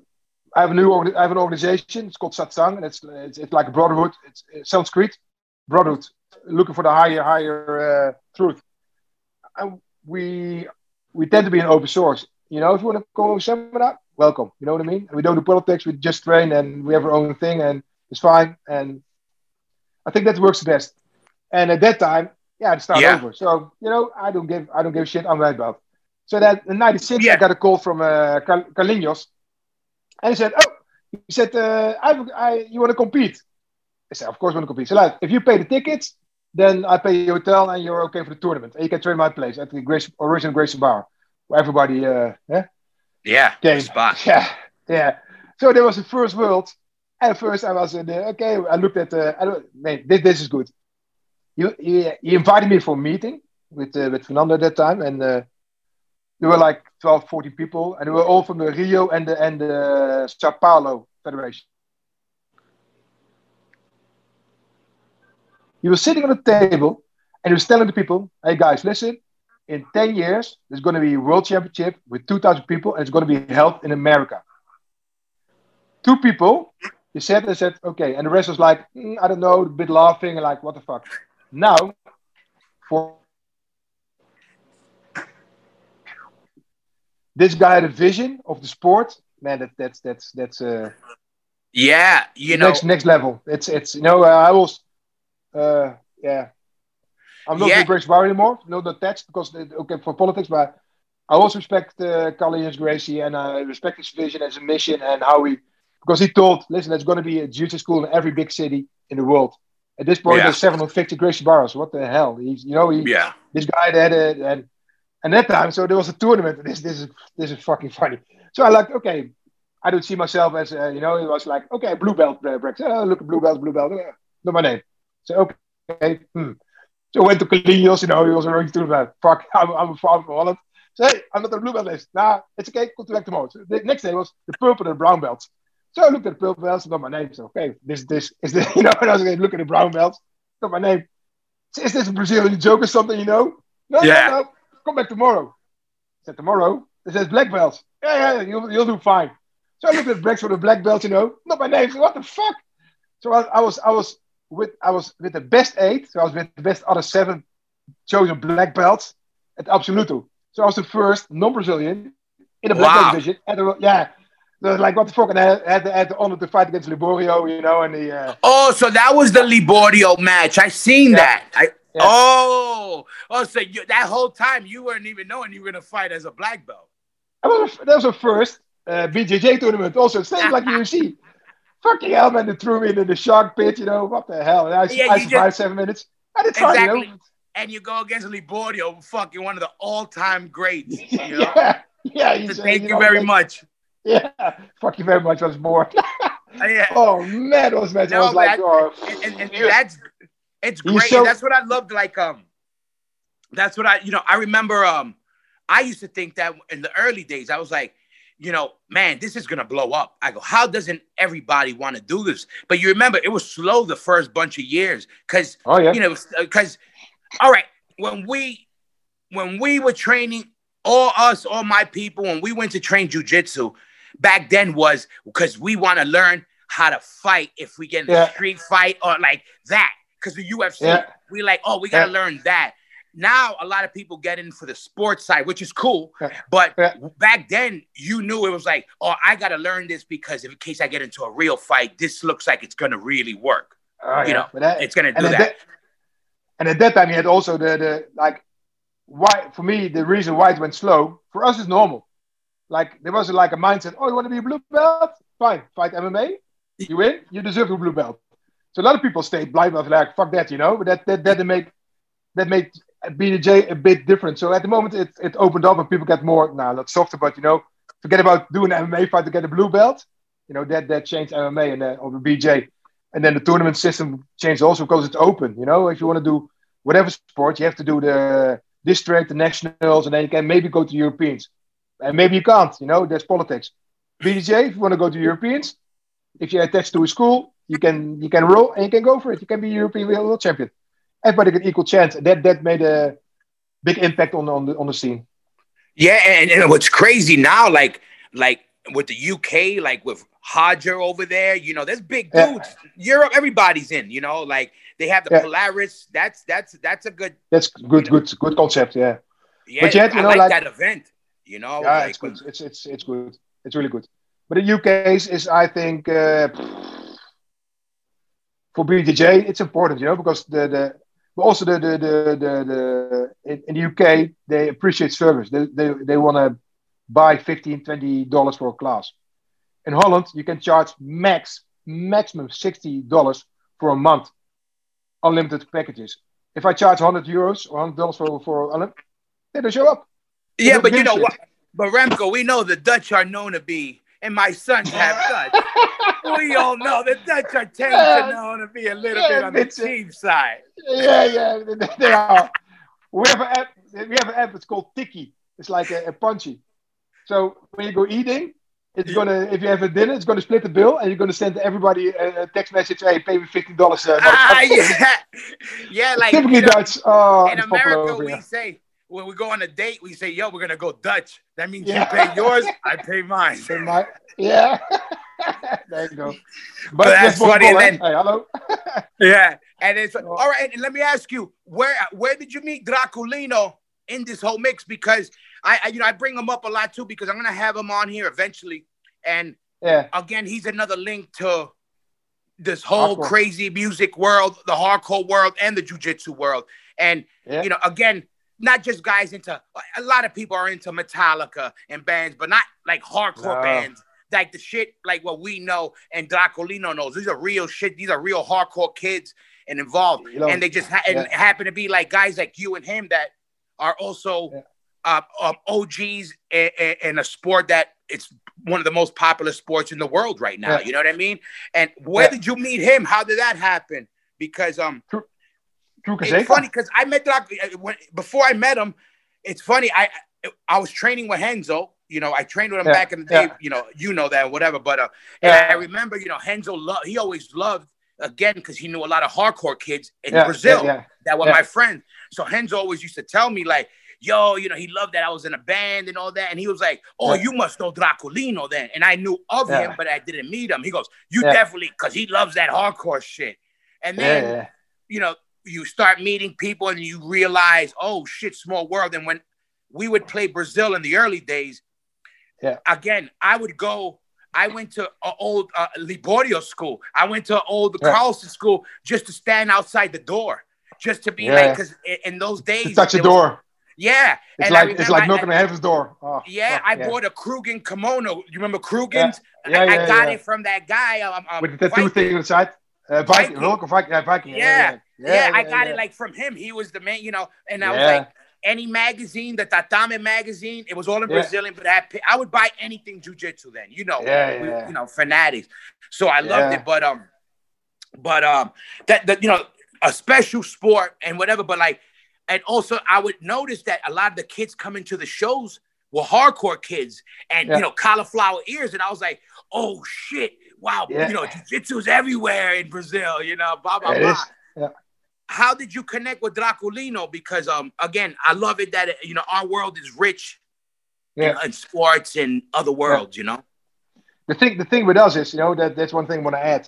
I have a new I have an organization. It's called Satsang, and it's it's, it's like a brotherhood. It's, it sounds great, brotherhood, looking for the higher higher uh, truth. And we we tend to be an open source. You know, if you want to go seminar, welcome. You know what I mean? we don't do politics. We just train and we have our own thing, and it's fine. And I think that works best. And at that time, yeah, I'd start Yeah. over. So you know, I don't give I don't give a shit. I'm right belt. So that in '96, Yeah. I got a call from uh, Car- Carlinhos, and he said, "Oh, he said, uh, I, I, you want to compete?" I said, "Of course, I want to compete." So like, if you pay the tickets, then I pay your hotel, and you're okay for the tournament, and you can train my place at the Grace, original Gracie Barra, where everybody, uh, yeah, Yeah. game. Yeah, yeah. So there was the first world. And first I was in the, okay, I looked at the, I don't, mate, this, this is good. You, he, he invited me for a meeting with, uh, with Fernando at that time. And uh, there were like 12, 14 people. And they were all from the Rio and the, and the Sao Paulo Federation. He was sitting on the table and he was telling the people, hey guys, listen, in 10 years, there's going to be a world championship with 2,000 people and it's going to be held in America. Two people, he said, they said, okay. And the rest was like, "Mm, I don't know, a bit laughing, like, what the fuck. Now, for this guy had a vision of the sport, man, that, that's, that's, that's, uh, Yeah. You know. next, next level. It's, it's, you know, uh, I was, uh, yeah. I'm not Yeah. with Gracie Barra anymore, not attached because, uh, okay, for politics, but I also respect uh, Carlinhos Gracie and I respect his vision and his mission and how he, because he told, listen, there's going to be a jiu-jitsu school in every big city in the world. At this point, Yeah. there's 750 Gracie Barras. What the hell? He's, you know, he, Yeah. this guy that uh, and and that time, so there was a tournament. This this is this is fucking funny. So I like, okay, I don't see myself as uh, you know. It was like, okay, blue belt, uh, Brex. Oh, look at blue belt, blue belt. Uh, not my name. So okay, hmm. So I went to Carlinhos. You know, he was already to the fuck. I'm, I'm from Holland. So hey, I'm not on the blue belt list. Nah, it's okay. Come back tomorrow. So the next day was the purple and the brown belts. So I looked at the purple belts, not my name. So okay, this this is the you know. And I was like, look at the brown belts, not my name. So, is this a Brazilian joke or something? You know? No, Yeah. no, no. Come back tomorrow. I said tomorrow. It says black belts. Yeah, yeah, you'll, you'll do fine. So I looked at blacks for the black belts, you know, not my name. So what the fuck? So I, I was, I was with, I was with the best eight. So I was with the best other seven chosen black belts at Absoluto. So I was the first non-Brazilian in the black Wow. belt division. And yeah, so like what the fuck? And I had, had, the, had the honor to fight against Liborio, you know, and the uh, Oh, so that was the Liborio match. I seen Yeah. that. I Yeah. oh oh so you, that whole time you weren't even knowing you were gonna fight as a black belt. that was, that was our first uh, BJJ tournament. Also, same like UFC. Fucking hell, man! They threw me into the shark pit. You know what the hell? And I, Yeah, I survived just- seven minutes. I did fine, you Exactly. know. and you go against Liborio, fucking one of the all-time greats. You know? yeah, yeah. So thank you you know, very like- much. Yeah, fuck you very much. Was more. Uh, yeah. oh man, was match. I was like, that- oh, and, and, and that's it's great. so- that's what I loved. Like um, that's what I you know I remember um, I used to think that in the early days I was like, you know, man, this is gonna blow up. I go, how doesn't everybody want to do this? But you remember it was slow the first bunch of years because oh yeah, you know uh, because all right when we when we were training all us all my people when we went to train jujitsu back then was because we want to learn how to fight if we get in a street fight or like that because the UFC Yeah. we like oh we gotta Yeah. learn that now a lot of people get in for the sports side which is cool Yeah. but Yeah. back then you knew it was like oh I gotta learn this because in case I get into a real fight this looks like it's gonna really work oh, you yeah. know, that- it's gonna do and at that. that, and at that time, you had also the the like why for me the reason why it went slow for us is normal. Like there was like a mindset. Oh, you want to be a blue belt? Fine, fight MMA. You win. You deserve a blue belt. So a lot of people stayed blind like fuck that, you know. But that that that made that made BJJ a bit different. So at the moment it it opened up and people get more now not softer, but you know forget about doing an MMA fight to get a blue belt. You know that that changed MMA and uh, over BJ. And then the tournament system changed also because it's open. You know, if you want to do whatever sport, you have to do the district, the nationals, and then you can maybe go to Europeans. And maybe you can't. You know, there's politics. BJJ, if you want to go to Europeans, if you're attached to a school, you can you can roll and you can go for it. You can be European world champion. Everybody got equal chance. That that made a big impact on on the on the scene. Yeah, and, and what's crazy now, like like with the UK, like with Roger over there, you know, there's big Yeah. dudes. Europe, everybody's in, you know, like they have the Yeah. Polaris. That's that's that's a good That's good, good, good concept. Yeah, yeah. But yet, you I know, like, like- that event, you know. yeah, like, it's good. It's it's it's good. It's really good. But the UK is, is I think, uh, for BJJ, it's important, you know, because the the but also the the the the, the in, in the UK they appreciate service. They they, they want to buy 15 20 dollars for a class. In Holland, you can charge max maximum 60 dollars for a month, unlimited packages. If I charge 100 euros or 100 dollars for for unlimited, they don't show up. yeah, don't but you know shit. what? But Remco, we know the Dutch are known to be, and my sons have Dutch. we all know the Dutch are tend to known to be a little Yeah, bit on the cheap side. yeah, yeah, they- they are. We have an app. We have an app. It's called Tikkie. It's like a, a punchy. So when you go eating, it's gonna. If you have a dinner, it's gonna split the bill, and you're gonna send everybody a, text message. Hey, pay me fifteen dollars. Uh, Ah, yeah, yeah, like typically you know, Dutch. Oh, in America, we say when we go on a date, we say, "Yo, we're gonna go Dutch." That means Yeah. you pay yours, I pay mine. My- yeah. there you go. But, that's possible, funny, and then- hey, hello. Yeah, and it's all right. And let me ask you, where where did you meet Draculino in this whole mix? Because I, I you know I bring him up a lot too because I'm gonna have him on here eventually, and Yeah, again, he's another link to this whole Hardcore. crazy music world, the hardcore world, and the jujitsu world. And yeah. you know, again, not just guys into a lot of people are into Metallica and bands, but not like hardcore No. bands. Like the shit, like what we know and Draculino knows. These are real shit. These are real hardcore kids and involved. You know, and they just ha- and happen to be like guys like you and him that are also Yeah. uh, um, OGs in, in a sport that it's one of the most popular sports in the world right now. Yeah. You know what I mean? And where Yeah. did you meet him? How did that happen? Because um, it's funny because I met Doc uh, before I met him. It's funny. I I was training with Renzo. You know, I trained with him Yeah, back in the day. yeah. You know, you know that, whatever. But uh, and Yeah. I remember, you know, Renzo loved. He always loved again because he knew a lot of hardcore kids in Brazil that were my friends. So Renzo always used to tell me like, "Yo, you know, he loved that I was in a band and all that." And he was like, "Oh, you must know Draculino then." And I knew of him, but I didn't meet him. He goes, "You definitely," because he loves that hardcore shit. And then you know, you start meeting people and you realize, oh shit, small world. And when we would play Brazil in the early days, Yeah. again, I would go. I went to an old uh, Liborio school. I went to old Yeah. Carlson school just to stand outside the door, just to be Yeah. like, because in those days, To touch the there was- door. yeah, It's and I like it's like I- knocking on heaven's door. Oh, yeah, I bought a Krugen kimono. You remember Krugen's? Yeah, I, yeah, I got yeah. it from that guy. Um, um, with the tattoo Viking. thing on the side. Uh, Viking, Viking. Viking. Viking, yeah. Yeah. Yeah, I got it like from him. He was the man, you know, and I was like, any magazine, the Tatame magazine, it was all in Yeah. Brazilian, but I, I would buy anything jujitsu then, you know, Yeah, we- yeah. you know, fanatics. So I loved it, but um, but um, that that you know, a special sport and whatever, but like, and also I would notice that a lot of the kids coming to the shows were hardcore kids and you know cauliflower ears, and I was like, oh shit, wow, you know, jujitsu's everywhere in Brazil, you know, blah blah It blah. How did you connect with Draculino? Because um, again, I love it that you know our world is rich Yeah. in, in sports and other worlds. You know, the thing the thing with us is, you know, that that's one thing I want to add.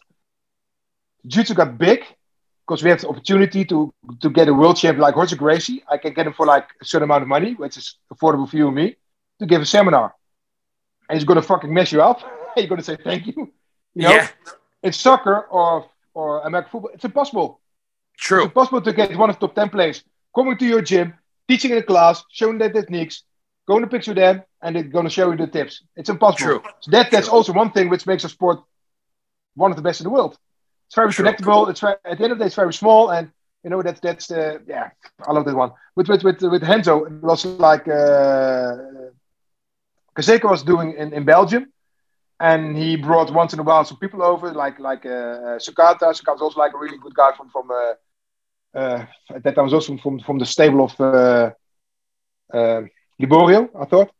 Jiu-Jitsu got big because we have the opportunity to to get a world champion like Roger Gracie. I can get him for like a certain amount of money, which is affordable for you and me, to give a seminar. And he's gonna fucking mess you up. You're gonna say thank you. You know, yeah, in soccer or or American football, it's impossible. It's possible to get one of the top 10 players coming to your gym, teaching in a class, showing their techniques, going to picture them, and they're going to show you the tips. It's impossible. True. So that, that's True. also one thing which makes a sport one of the best in the world. It's very True. connectable. It's very, at the end of the day, it's very small, and you know that's that's uh, yeah, I love that one. With with with with Renzo, it was like uh, was doing in, in Belgium, and he brought once in a while some people over, like like uh, Sukata. Sukata was also like a really good guy from from uh, uh, at that time was also from from the stable of uh, uh, Liborio, I thought,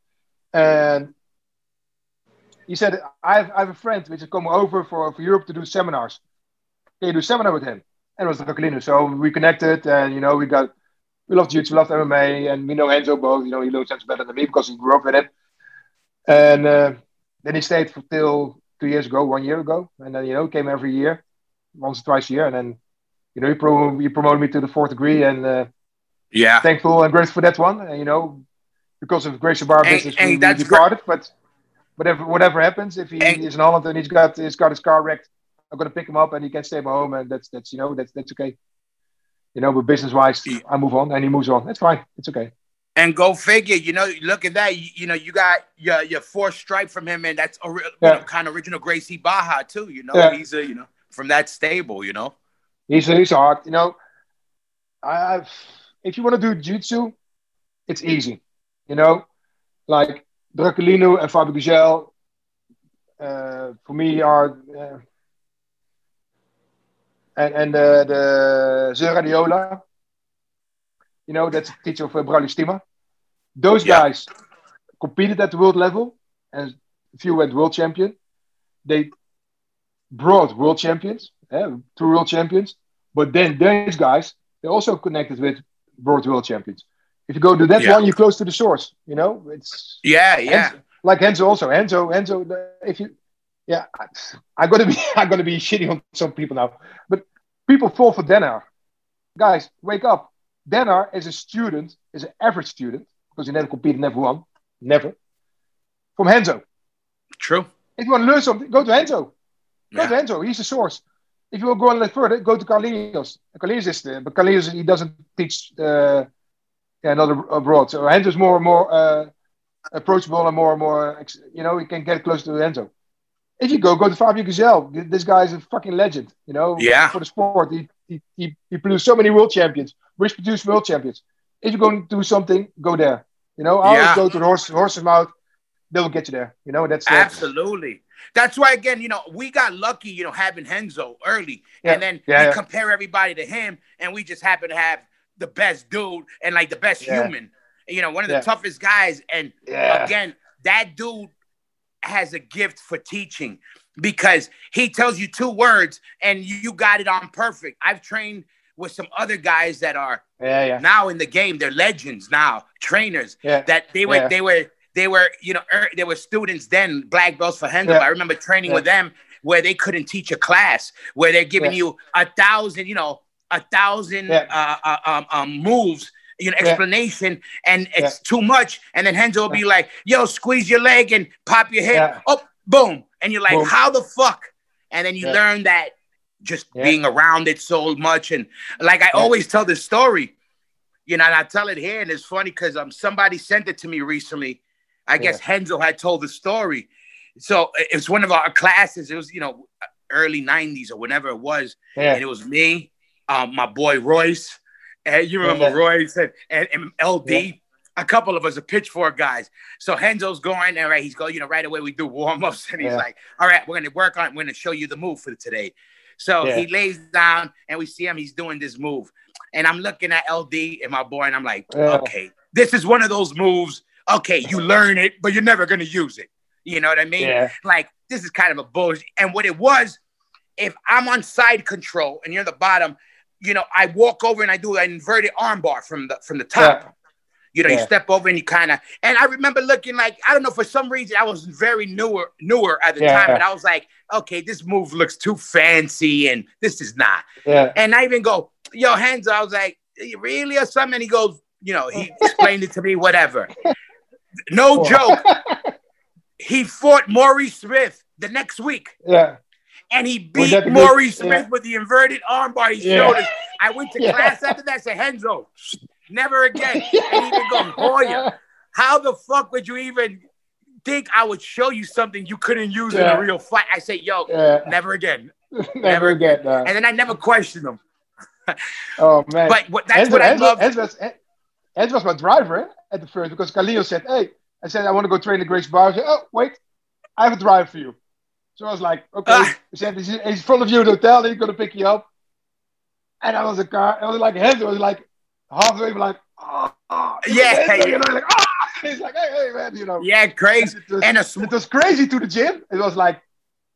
and he said, I have, I have a friend which has come over for, for Europe to do seminars. Can you do a seminar with him? And it was Draculino. So we connected and, you know, we got, we love jiu-jitsu, we love MMA, and we know Enzo both. You know, he knows Enzo better than me because he grew up with him. And uh, then he stayed for till two years ago, one year ago. And then, you know, came every year, once or twice a year. And then, you know, he, pro- he promoted me to the fourth degree and uh, yeah, thankful and grateful for that one. And, you know, because of Gracie Barra business, and we, we that's departed. But whatever whatever happens, if he And- is in Holland and he's got he's got his car wrecked, I'm gonna pick him up and he can stay at home, and that's that's you know that's that's okay. You know, but business wise, Yeah. I move on and he moves on. That's fine. It's okay. and go figure. You know, look at that. You, you know, you got your your fourth stripe from him, and that's a real, Yeah. you know, kind of original Gracie Barra too. You know, Yeah. he's a you know from that stable. You know, He's he's hard. You know, I've if you want to do jiu-jitsu, it's easy. You know, like Draculino and Fabio Gurgel, uh, for me are uh, and and uh, the Zé Radiola. You know, that's a teacher of uh, Braulio Estima. Those Yeah. guys competed at the world level, and a few went world champion. They brought world champions, eh, two world champions. But then these guys, they're also connected with world world champions. If you go to that Yeah. one, you're close to the source. You know, it's yeah, yeah, Enzo- like Enzo also. Enzo, Enzo. If you, yeah, I, I'm gonna be, I'm gonna be shitty on some people now, but people fall for Danaher. Guys, wake up. Danaher is a student, is an average student because he never competed, never won, never. From Renzo. true. If you want to learn something, go to Enzo. Go Yeah. to Enzo. He's the source. If you will go a little further, go to Carlinhos. Carlinhos is there, but Carlinhos he doesn't teach uh, yeah, not abroad. So Enzo's more and more uh, approachable and more and more you know he can get close to Enzo. If you go go to Fabio Gurgel, this guy is a fucking legend. You know, Yeah. for the sport. He he, he, he produced so many world champions. which produced world champions. If you're going to do something, go there. You know, I Yeah. always go to the horse, horse's mouth. They'll get you there. You know, that's that's- Absolutely. That's why again, you know, we got lucky, you know, having Renzo early, Yeah, and then yeah, we yeah. compare everybody to him, and we just happen to have the best dude and like the best human, you know, one of the toughest guys. And again, that dude has a gift for teaching because he tells you two words and you got it on perfect. I've trained with some other guys that are Yeah, yeah, now in the game. They're legends now, trainers yeah. that they were they were they were you know er, they were students then black belts for Hendel. Yeah. I remember training Yeah. with them where they couldn't teach a class where they're giving Yeah. you a thousand you know a thousand Yeah. uh, uh, um, um, moves you know Yeah. explanation and it's too much and then Renzo will be like yo squeeze your leg and pop your Yeah. oh boom and you're like Boom. how the fuck and then you Yeah. learn that just Yeah. being around it so much and like I Yeah. always tell this story you know, and I tell it here, and it's funny because um somebody sent it to me recently. I guess Renzo had told the story. So it was one of our classes. It was you know early '90s or whenever it was, yeah. and it was me, um, my boy Royce, and you remember Yeah. Royce and, and, and LD. Yeah. A couple of us are pitchfork guys. So Renzo's going there, right? He's going, you know, right away we do warm ups, and he's Yeah. like, "All right, we're gonna work on. it. We're gonna show you the move for today." So Yeah. he lays down, and we see him. He's doing this move, and I'm looking at LD and my boy, and I'm like, Yeah. "Okay, this is one of those moves. Okay, you learn it, but you're never gonna use it. You know what I mean? Yeah. Like this is kind of a bullshit. And what it was, if I'm on side control and you're the bottom, you know, I walk over and I do an inverted armbar from the from the top. Yeah. You know, you step over and you kind of. And I remember looking like I don't know for some reason I was very newer newer at the Yeah. time, but I was like, okay, this move looks too fancy and this is not. Yeah. And I even go, yo, hands. I was like, really or something? And he goes, you know, he explained it to me, whatever. No joke. He fought Maurice Smith the next week Yeah. and he beat the good- Maurice Smith yeah. with the inverted arm armbar he Yeah. showed us. I went to Yeah. class after that, said, Renzo, never again. And even goes, Hoya, how the fuck would you even think I would show you something you couldn't use in a real fight? I say, yo, never again. Never again. uh, And then I never questioned him. oh man. But what, that's Enzo, what I Enzo, love. Enzo was, Enzo was my driver at the first because Khalil said, "Hey," I said, "I want to go train the Gracie Barra." I said, "Oh, wait, I have a driver for you." So I was like, "Okay." Ah. he said, "He's, in front of you at the hotel. He's gonna pick you up." And I was a car. I was like, Enzo was like halfway, like, "Oh, oh." Yeah. Enzo, you know, like, "Ah!" He's like, "Hey, hey, man," you know. Yeah, crazy. It was, And a sw- it was crazy to the gym. It was like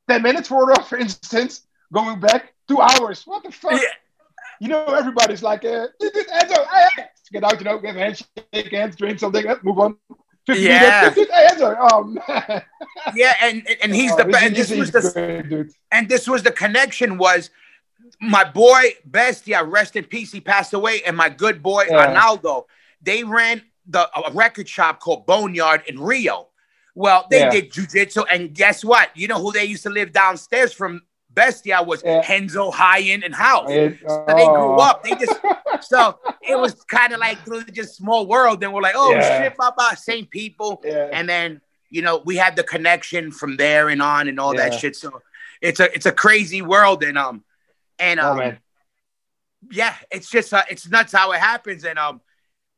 ten minutes for for instance, going back two hours. What the fuck? Yeah. You know, everybody's like, uh, Enzo, hey, hey. Get out, you know, give a handshake, hands, drink something, move on. Yeah. oh man, yeah, and and he's Oh, the he's- and this was the great, dude. and this was the connection was my boy Bestia, rest in peace, he passed away, and my good boy Yeah. Arnaldo, they ran the a record shop called Boneyard in Rio. Well, they Yeah. did jujitsu, and guess what? You know who they used to live downstairs from Bestia was Yeah. Renzo Ryan and House. It- So they grew oh. up. They just so it was kind of like through just small world. And we're like, oh Yeah. shit, Papa, same people. Yeah. And then you know we had the connection from there and on and all that shit. So it's a it's a crazy world and um and Oh um man, yeah, it's just uh, it's nuts how it happens. And um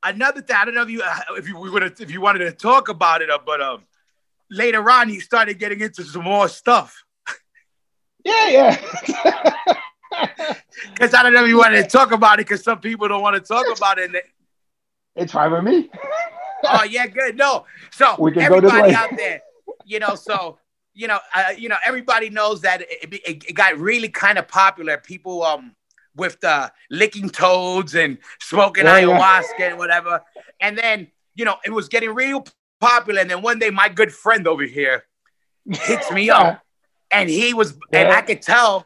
another thing, I don't know if you uh, if you we would if you wanted to talk about it, uh, but um later on you started getting into some more stuff. yeah, yeah. Because I don't know if you wanted to talk about it because some people don't want to talk about it. They, it's fine with me. oh yeah, good. No, so We can go everybody way. out there, you know, so you know, uh, you know, everybody knows that it, it, it got really kind of popular. People um with the licking toads and smoking Yeah, yeah. ayahuasca and whatever, and then you know it was getting real popular. And then one day, my good friend over here hits me up, and he was, and I could tell,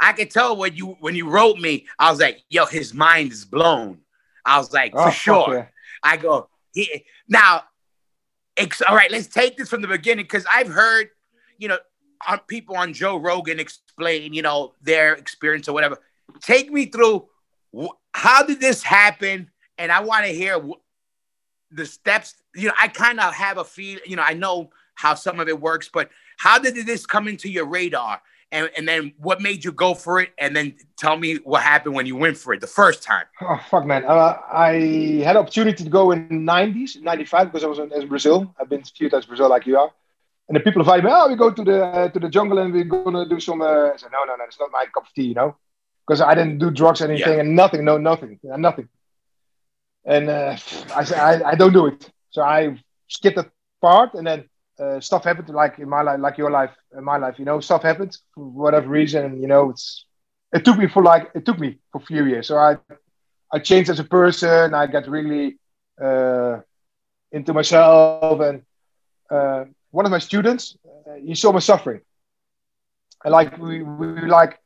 I could tell when you when you wrote me, I was like, yo, his mind is blown. I was like, Oh, for fuck sure. yeah. I go, he now, ex- all right, let's take this from the beginning because I've heard, you know, on people on Joe Rogan explain, you know, their experience or whatever. Take me through wh- how did this happen, and I want to hear wh- the steps. You know, I kind of have a feel. You know, I know how some of it works, but how did this come into your radar? And, and then what made you go for it? And then tell me what happened when you went for it the first time. Oh fuck, man! Uh, I had opportunity to go in '90s, '95 because I was in, in Brazil. I've been a few times to Brazil, like you are. And the people invited me. Oh, we go to the uh, to the jungle and we're gonna do some. Uh, I said, no, no, no, it's not my cup of tea, you know, because I didn't do drugs, or anything, Yeah. and nothing, no, nothing, nothing. And uh, I said, I, I don't do it. So I skipped that part, and then uh, stuff happened, like in my life, like your life, in my life, you know, stuff happened for whatever reason, you know, it's it took me for like it took me for a few years. So I I changed as a person. I got really uh, into myself, and uh, one of my students, uh, he saw my suffering, and like we, we like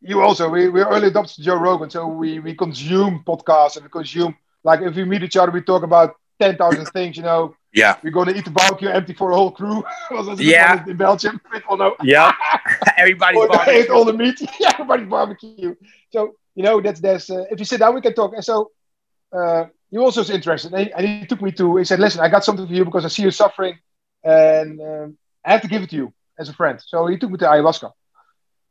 you also we we're early adopters to Joe Rogan, so we we consume podcasts and we consume like if we meet each other, we talk about ten thousand things, you know. Yeah. We're gonna eat the barbecue empty for a whole crew. Yeah. in Belgium. People know. Yeah. Everybody's Or they barbecue. ate all the meat. yeah, everybody's barbecue. So you know that's that's uh, if you sit down we can talk. And so uh, he also is interested, and he, and he took me to. He said, "Listen, I got something for you because I see you suffering, and um, I have to give it to you as a friend." So he took me to ayahuasca,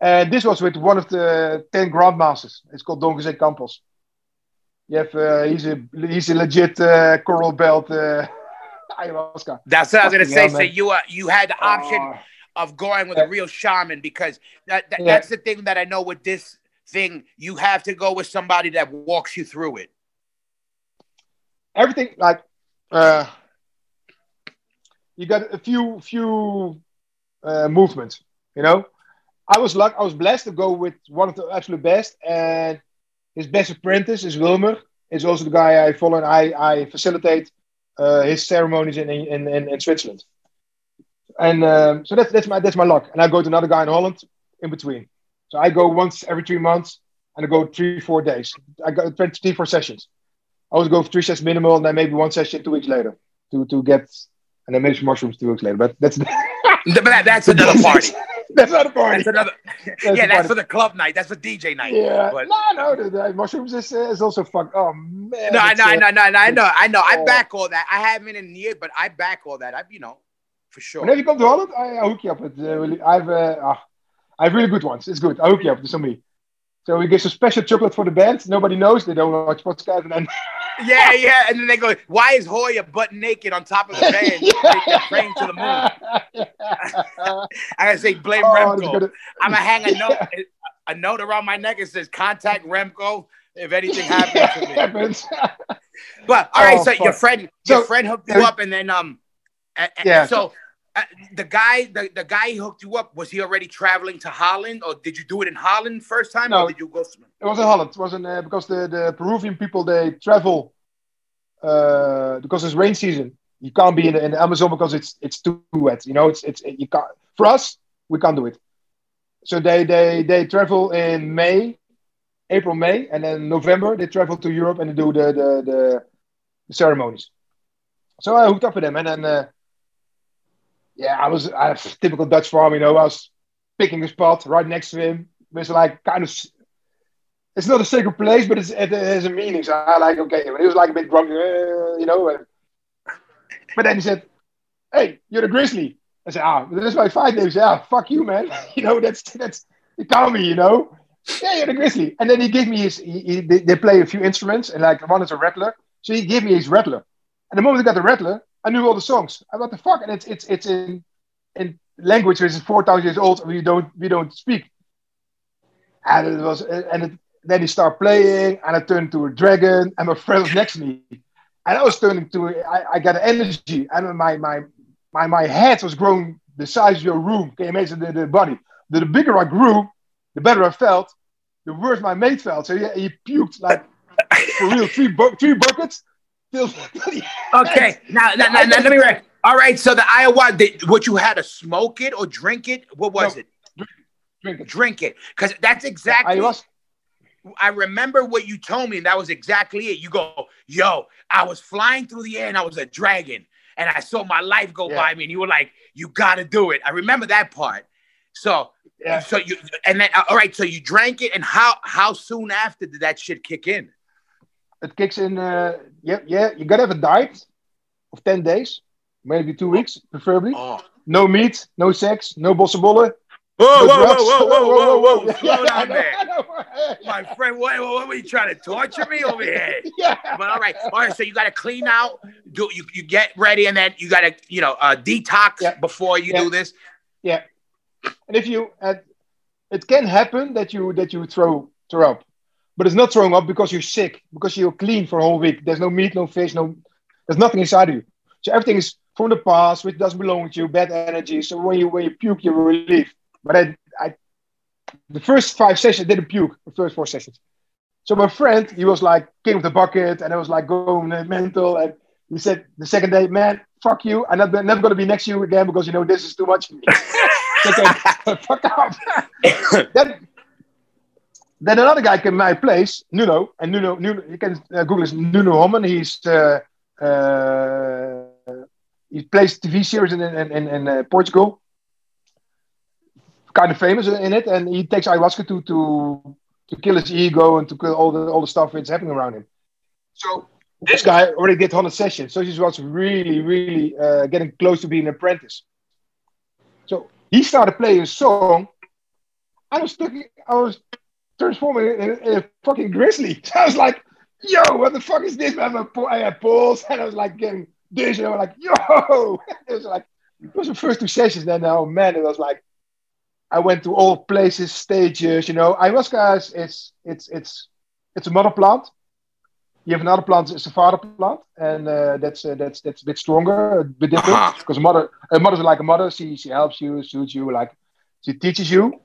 And this was with one of the 10 grandmasters. It's called Don Jose Campos. Have, uh, he's, a, he's a legit uh, coral belt uh, ayahuasca. That's what I was gonna say. hell, So you uh, you had the option Oh. of going with Yeah. a real shaman because that, that Yeah. that's the thing that I know with this thing. You have to go with somebody that walks you through it. everything like uh, you got a few few uh, movements. You know, I was luck. I was blessed to go with one of the absolute best, and his best apprentice is Wilmer. Is also the guy I follow, and I I facilitate uh, his ceremonies in in, in in Switzerland. And um, so that's that's my that's my luck. And I go to another guy in Holland in between. So I go once every three months, and I go three four days. I go three four sessions. I always go for three sessions minimal, and then maybe one session two weeks later to to get, and then maybe some mushrooms two weeks later. But that's that's another party. that's not a party. That's another. That's yeah, that's party. for the club night. That's for DJ night. Yeah, But- no, no, the, the mushrooms is, is also fuck. Oh man, No, I know, I know, I know, I know, I know. I Oh. back all that. I haven't been in years, but I back all that. I, you know, for sure. Whenever you come to Holland, I, I hook you up with. Uh, really, I've uh, ah, I have really good ones. It's good. I hook you up with somebody. So we get a special chocolate for the band. Nobody knows. They don't watch podcast, and then Yeah, yeah. And then they go, "Why is Hoya butt naked on top of the band? The train to the moon." I gotta say, blame Oh, Remco. gonna- I'm gonna hang a note, a note around my neck. It says, "Contact Remco if anything happens to me." happens. But all right, Oh, so your friend, your So- friend hooked you up, and then um, Yeah. So uh, the guy, the, the guy who hooked you up, was he already traveling to Holland, or did you do it in Holland first time, No. or did you go? It was in Holland. It was in, uh, because the, the Peruvian people they travel uh, because it's rain season. You can't be in the, in the Amazon because it's it's too wet. You know, it's it's you can't. For us, we can't do it. So they they they travel in May, April, May, and then November they travel to Europe and they do the the, the, the ceremonies. So I hooked up with them, and then uh, yeah, I was I, typical Dutch farm. You know, I was picking a spot right next to him. It's like kind of it's not a sacred place, but it's, it has a meaning. So I like, okay, when he was like a bit drunk, uh, you know. But then he said, "Hey, you're the Grizzly." I said, "Ah, this is my fight name." He said, "Ah, fuck you, man. you know, that's that's you call me, you know. Yeah, you're the Grizzly." And then he gave me his. He, he, they play a few instruments, and like one is a rattler, so he gave me his rattler. And the moment I got the rattler, I knew all the songs. I what the fuck? And it's it's it's in in language which is four thousand years old, and we don't we don't speak. And it was and it, then he started playing, and I turned to a dragon, and my friend was next to me, and I was turning to I, I got energy, and my my my my head was growing the size of your room. Can you imagine the, the body? The, the bigger I grew, the better I felt, the worse my mate felt. So he, he puked like for real, three bu- three buckets. Okay, now, now, now, now let me. Re- all right, so the ayahuasca, did, what you had to smoke it or drink it? What was No. it? Drink it. Drink it, because that's exactly. Ayahuasca. I remember what you told me, and that was exactly it. You go, yo, I was flying through the air and I was a dragon, and I saw my life go Yeah. by me, and you were like, you got to do it. I remember that part. So, Yeah. so you, and then, uh, all right, so you drank it, and how how soon after did that shit kick in? It kicks in. Uh, yeah, yeah. You gotta have a diet of ten days, maybe two weeks, preferably. Oh, No meat, no sex, no bosse bolle. whoa, no whoa, whoa, whoa, whoa, whoa, whoa, Yeah, slow down there, my friend. What, what, what were you trying to torture me over here? Yeah. But all right, all right. So you got to clean out. Do you, you get ready, and then you got to you know uh, detox Yeah. before you Yeah. do this. Yeah. And if you, uh, it can happen that you that you throw throw up, but it's not throwing up because you're sick because you're clean for a whole week. There's no meat, no fish, no. There's nothing inside of you. So everything is from the past, which doesn't belong to you. Bad energy. So when you when you puke, you're relieved. But I, I, the first five sessions didn't puke. The first four sessions. So my friend, he was like king of the bucket, and I was like going uh, mental. And he said the second day, man, fuck you. I'm not, never to be next to you again because you know this is too much for me. okay, fuck off. then, then another guy came my place, Nuno, and Nuno, Nuno you can uh, Google his Nuno Homem. He's uh, uh, he plays TV series in in, in, in uh, Portugal, kind of famous in it, and he takes ayahuasca to to to kill his ego and to kill all the all the stuff that's happening around him. So this guy already did 100 sessions, so he was really, really uh, getting close to being an apprentice. So he started playing a song. I was stuck. I was transforming in, in a fucking grizzly. So I was like, "Yo, what the fuck is this?" I had balls, and I was like getting this, and I was like, "Yo!" it was like it was the first two sessions. Then, oh man, it was like I went to all places, stages. You know, ayahuasca is it's it's it's it's a mother plant. You have another plant, it's a father plant, and uh, that's uh, that's that's a bit stronger, a bit different. Uh-huh. Because a mother, a mother's like a mother. She she helps you, shoots you, like she teaches you.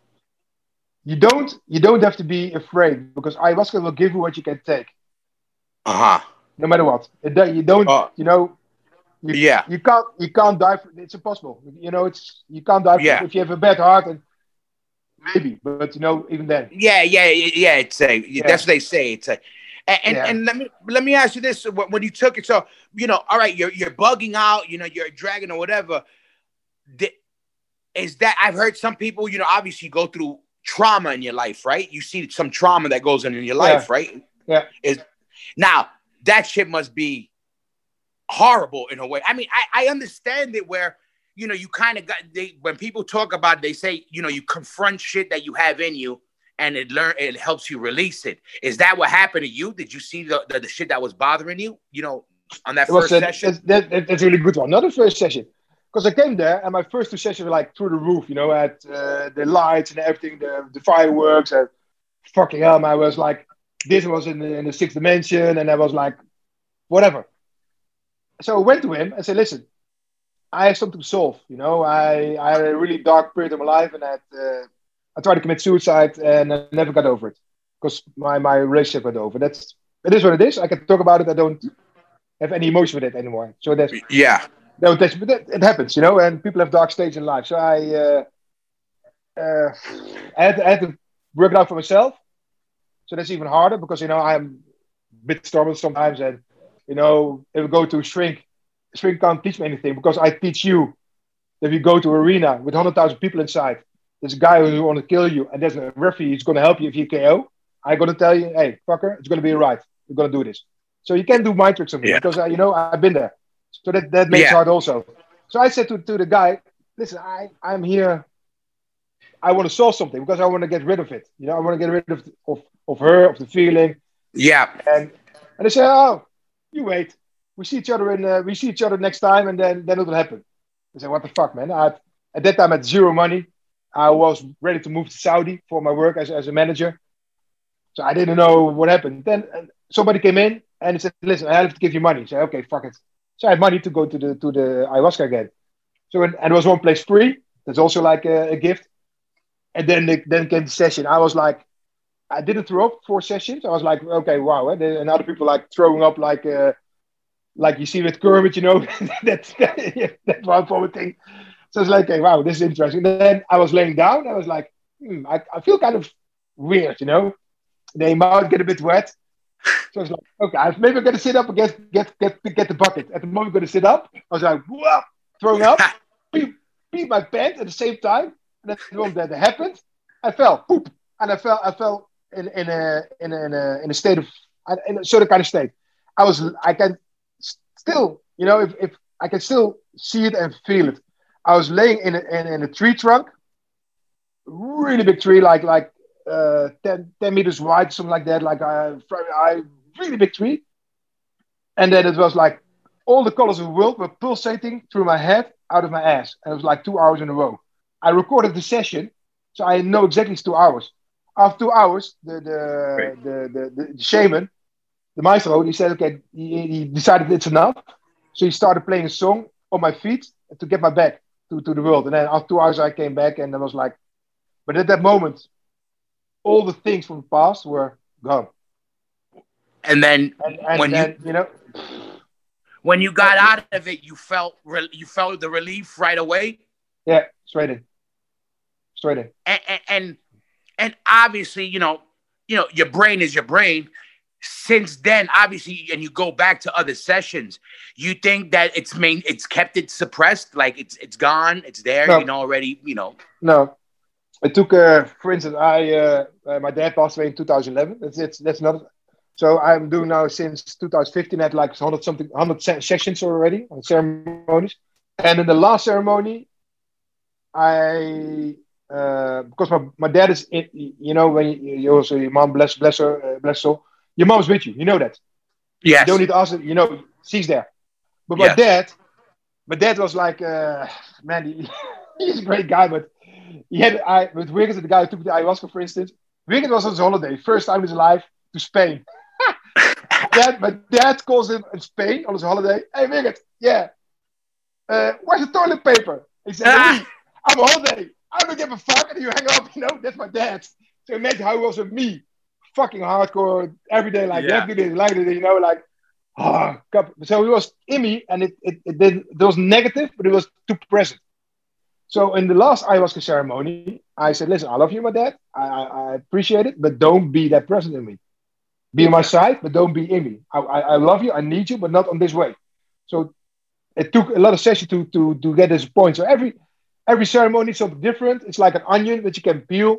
You don't you don't have to be afraid because ayahuasca will give you what you can take, Uh huh. no matter what. It, you don't Oh. you know. You, Yeah. you can't you can't die. For, it's impossible. You know it's you can't die for, if you have a bad heart and maybe, but you know even then. Yeah, yeah, yeah, yeah. It's a that's what they say. It's a and, and, Yeah. and let me let me ask you this: when you took it, so you know, all right, you're you're bugging out, you know, you're a dragon or whatever. Is that I've heard some people, you know, obviously go through trauma in your life, right? You see some trauma that goes on in your life, right? Yeah. Is now that shit must be horrible in a way. I mean, I, I understand it where you know you kind of got they when people talk about it, they say you know you confront shit that you have in you and it learn it helps you release it. Is that what happened to you? Did you see the, the, the shit that was bothering you? You know, on that It first a, session. that's, that, that- that's a really good one. Not the first session, because I came there and my first two sessions were like through the roof. You know, at uh, the lights and everything, the, the fireworks, and fucking hell, man, I was like, this was in the, in the sixth dimension, and I was like, whatever. So I went to him and said, listen, I have something to solve. You know, I I had a really dark period of my life, and I had, uh, I tried to commit suicide, and I never got over it because my my relationship went over. That's it is what it is. I can talk about it. I don't have any emotion with it anymore. So that's yeah. No, that's, but that, it happens, you know, and people have dark stages in life. So I, uh, uh, I, had to, I had to work it out for myself. So that's even harder because, you know, I'm a bit stubborn sometimes. And, you know, if we go to shrink, shrink can't teach me anything because I teach you that you go to arena with 100,000 people inside. There's a guy who want to kill you and there's a referee who's going to help you if you KO. I'm going to tell you, hey, fucker, it's going to be all right. We're going to do this. So you can do mind tricks on me Yeah. because, uh, you know, I've been there. So that, that makes Yeah. hard also. So I said to, to the guy, listen, I, I'm here. I want to solve something because I want to get rid of it. You know, I want to get rid of, of, of her, of the feeling. Yeah. And and they say, oh, you wait. We see each other in uh, we see each other next time, and then then it will happen. I said, what the fuck, man? I, at that time, I had zero money. I was ready to move to Saudi for my work as, as a manager. So I didn't know what happened. Then uh, somebody came in and he said, listen, I have to give you money. I said, okay, fuck it. So I had money to go to the to the ayahuasca again. So and, and was one place free. That's also like a, a gift. And then the, then came the session. I was like, I didn't throw up four sessions. I was like, okay, wow. And, and other people like throwing up like uh, like you see with Kermit, you know, that's that one forward thing. So it's like, okay, wow, this is interesting. then I was laying down. I was like, hmm, I, I feel kind of weird, you know. The mouth get a bit wet. So I was like, okay, maybe I'm gonna sit up and get get get get the bucket. At the moment, I'm gonna sit up. I was like, whoa, throwing up, pee, pee my pants at the same time. And then the moment that happened, I fell, poop, and I fell, I fell in in a in a in a, in a state of in a certain kind of state. I was, I can still, you know, if, if I can still see it and feel it. I was laying in a, in, in a tree trunk, really big tree, like like uh, 10, 10 meters wide, something like that, like a I really big tree. And then it was like all the colors of the world were pulsating through my head, out of my ass, and it was like two hours in a row. I recorded the session, so I know exactly it's two hours. After two hours, the the the, the, the, shaman, the maestro, he said, okay, he, he decided it's enough. So he started playing a song on my feet to get my back to, to the world. And then after two hours, I came back and I was like, but at that moment, all the things from the past were gone. And then And, and When you- then, you, know, when you got out of it, you felt re- you felt the relief right away. yeah, straight in. Straight in. and, and and and obviously, you know, you know, your brain is your brain. Since then, obviously, and you go back to other sessions, you think that it's main, it's kept it suppressed, like it's it's gone, it's there, No. you know, already, you know. No, it took. Uh, for instance, I uh, uh, my dad passed away in 2011. That's it's, that's not. So I'm doing now since 2015. I had like 100 something, 100 sessions already on ceremonies, and in the last ceremony, I uh, because my, my dad is, in, you know, when you, you also your mom bless bless her uh, bless soul, your mom's with you. You know that. Yes. You don't need to ask it. You know, she's there. But my Yes. dad, my dad was like, uh, man, he, he's a great guy, but he had I with Wiggins, the guy who took the ayahuasca, for instance. Wiggins was on his holiday, first time in his life to Spain. dad, my dad calls him in Spain on his holiday. Hey, Wiggins, yeah. Uh, where's the toilet paper? He said, "Louis, I'm on holiday. I don't give a fuck. And you hang up, you know, that's my dad. So imagine how it was with me. Fucking hardcore every day, like, Yeah. let's like this, you know, like, oh, God. so it was in me and it, it, it, did, it was negative, but it was too present. So in the last ayahuasca ceremony, I said, listen, I love you, my dad. I, I, I appreciate it, but don't be that present in me. Be on my side, but don't be in me. I, I, I love you, I need you, but not on this way. So it took a lot of session to, to, to get this point. So every every ceremony is something different. It's like an onion that you can peel.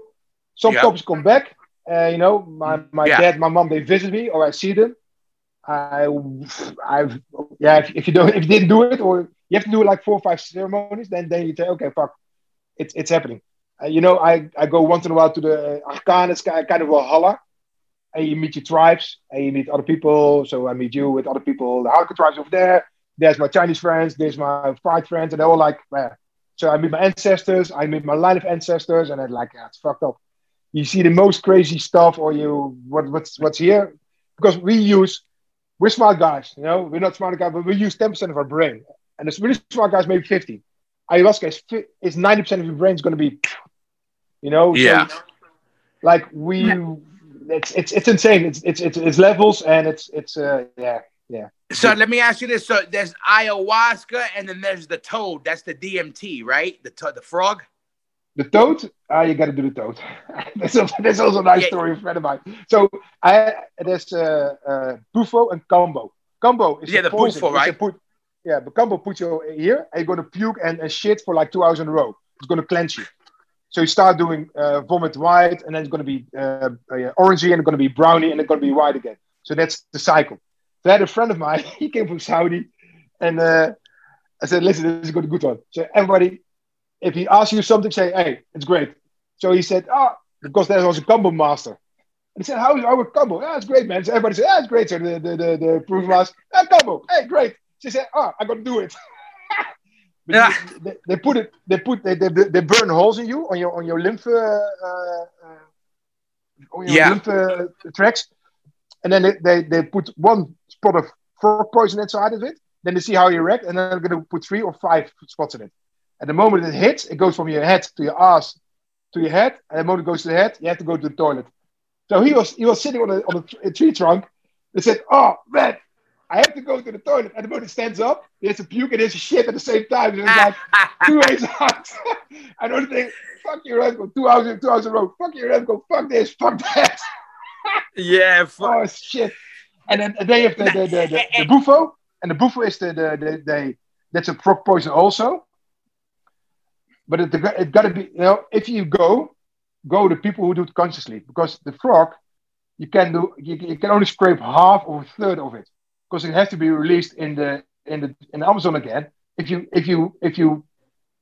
Some Yeah. copies come back. Uh, you know, my, my Yeah. dad, my mom, they visit me or I see them. I, I've, yeah. If, if you don't, if you didn't do it, or you have to do like four or five ceremonies, then then you say, okay, fuck, it's it's happening. Uh, you know, I, I go once in a while to the it's kind of a holla, and you meet your tribes, and you meet other people. So I meet you with other people, the Harka tribes over there. There's my Chinese friends, there's my fried friends, and they're all like, man. So I meet my ancestors, I meet my line of ancestors, and I'm like, yeah, it's fucked up. You see the most crazy stuff, or you what what's what's here, because we use we're smart guys, you know, we're not smart guys, but we use 10% of our brain, and the really smart guys maybe 50. Ayahuasca is is 90% of your brain is going to be, you know, so Yeah. like we, it's it's it's insane. It's it's it's, it's levels, and it's it's uh yeah yeah. So let me ask you this: So there's ayahuasca, and then there's the toad. That's the DMT, right? The to- the frog. The toad, ah, you got to do the toad. that's, also, that's also a nice Yeah. story, a friend of mine. So I there's uh, uh, Bufo and Kambo. Kambo is Yeah, a the poison. Bufo, It's a right? Put, yeah, but Kambo puts you here, and you're gonna puke and, and shit for like two hours in a row. It's gonna cleanse you. So you start doing uh, vomit white, and then it's gonna be uh, uh, orangey, and it's gonna be brownie, and it's gonna be white again. So that's the cycle. So I had a friend of mine. He came from Saudi, and uh, I said, "Listen, this is a good, good one." So everybody, if he asks you something, say, "Hey, it's great." So he said, "Ah, because there was a kambo master." And he said, "How is our kambo?" Yeah, it's great, man. So everybody said, "Yeah, it's great." So the the the, the proof was, "Ah, kambo, hey, great." She said, "Oh, I got to do it." Yeah. they, they put it. They put they, they, they burn holes in you on your on your lymph uh, uh, on your Yeah. lymph uh, tracks, and then they, they they put one spot of frog poison inside of it. Then they see how you react, and then they're going to put three or five spots in it. At the moment it hits, it goes from your head to your ass to your head, and the moment it goes to the head, you have to go to the toilet. So he was he was sitting on a, on a tree trunk. They said, "Oh man, I have to go to the toilet." And the moment he stands up, he a puke and he a shit at the same time. So it's like two ways out. I don't think, fuck your go two hours, two hours in a row. Fuck your go fuck this, fuck that. yeah. fu- Oh shit! And then they have the the, the, the, the and the bufo is the the, the, the that's a frog poison also. But it, it got to be you know if you go, go to people who do it consciously because the frog, you can do you, you can only scrape half or a third of it because it has to be released in the in the in Amazon again. If you if you if you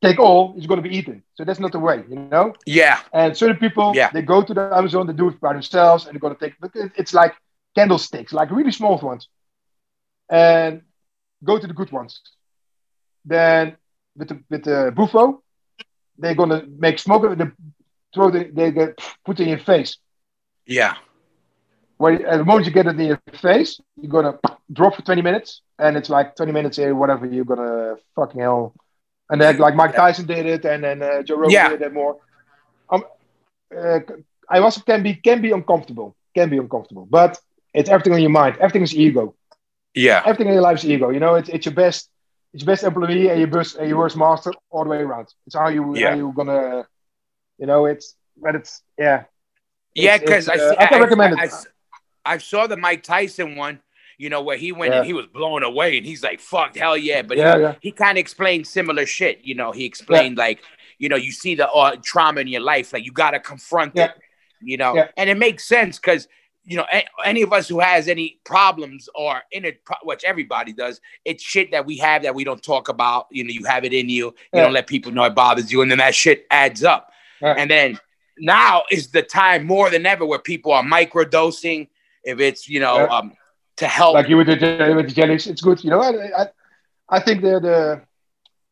take all, it's going to be eaten. So that's not the way, you know. Yeah. And certain people, Yeah. they go to the Amazon, they do it by themselves, and they're gonna take. but it- It's like candlesticks, like really small ones, and go to the good ones. Then with the with the bufo, they're gonna make smoke. They throw the, they get put in your face. Yeah. At the moment you get it in your face, you're gonna drop for 20 minutes, and it's like 20 minutes here, whatever. You're gonna fucking hell. And then like Mike Tyson did it, and then uh, Joe Rogan Yeah. did it more. Um, uh, I also can be can be uncomfortable, can be uncomfortable, but it's everything on your mind. Everything is ego. Yeah. Everything in your life is ego. You know, it's it's your best, it's your best employee and your best and your worst master all the way around. It's how you Yeah. how you gonna, you know, it's but it's yeah. Yeah, because I, uh, see- I can recommend it. I, I saw the Mike Tyson one, you know, where he went Yeah. and he was blown away and he's like, fuck, hell yeah. But Yeah, he, yeah. he kind of explained similar shit. You know, he explained like, you know, you see the uh, trauma in your life, like you got to confront it, you know, and it makes sense because, you know, a- any of us who has any problems or in it, pro- which everybody does, it's shit that we have that we don't talk about. You know, you have it in you, you don't let people know it bothers you, and then that shit adds up. And then now is the time more than ever where people are microdosing. If it's you know Yeah. um, to help, like you with the, with the jellies, it's good. You know, I, I, I think the, the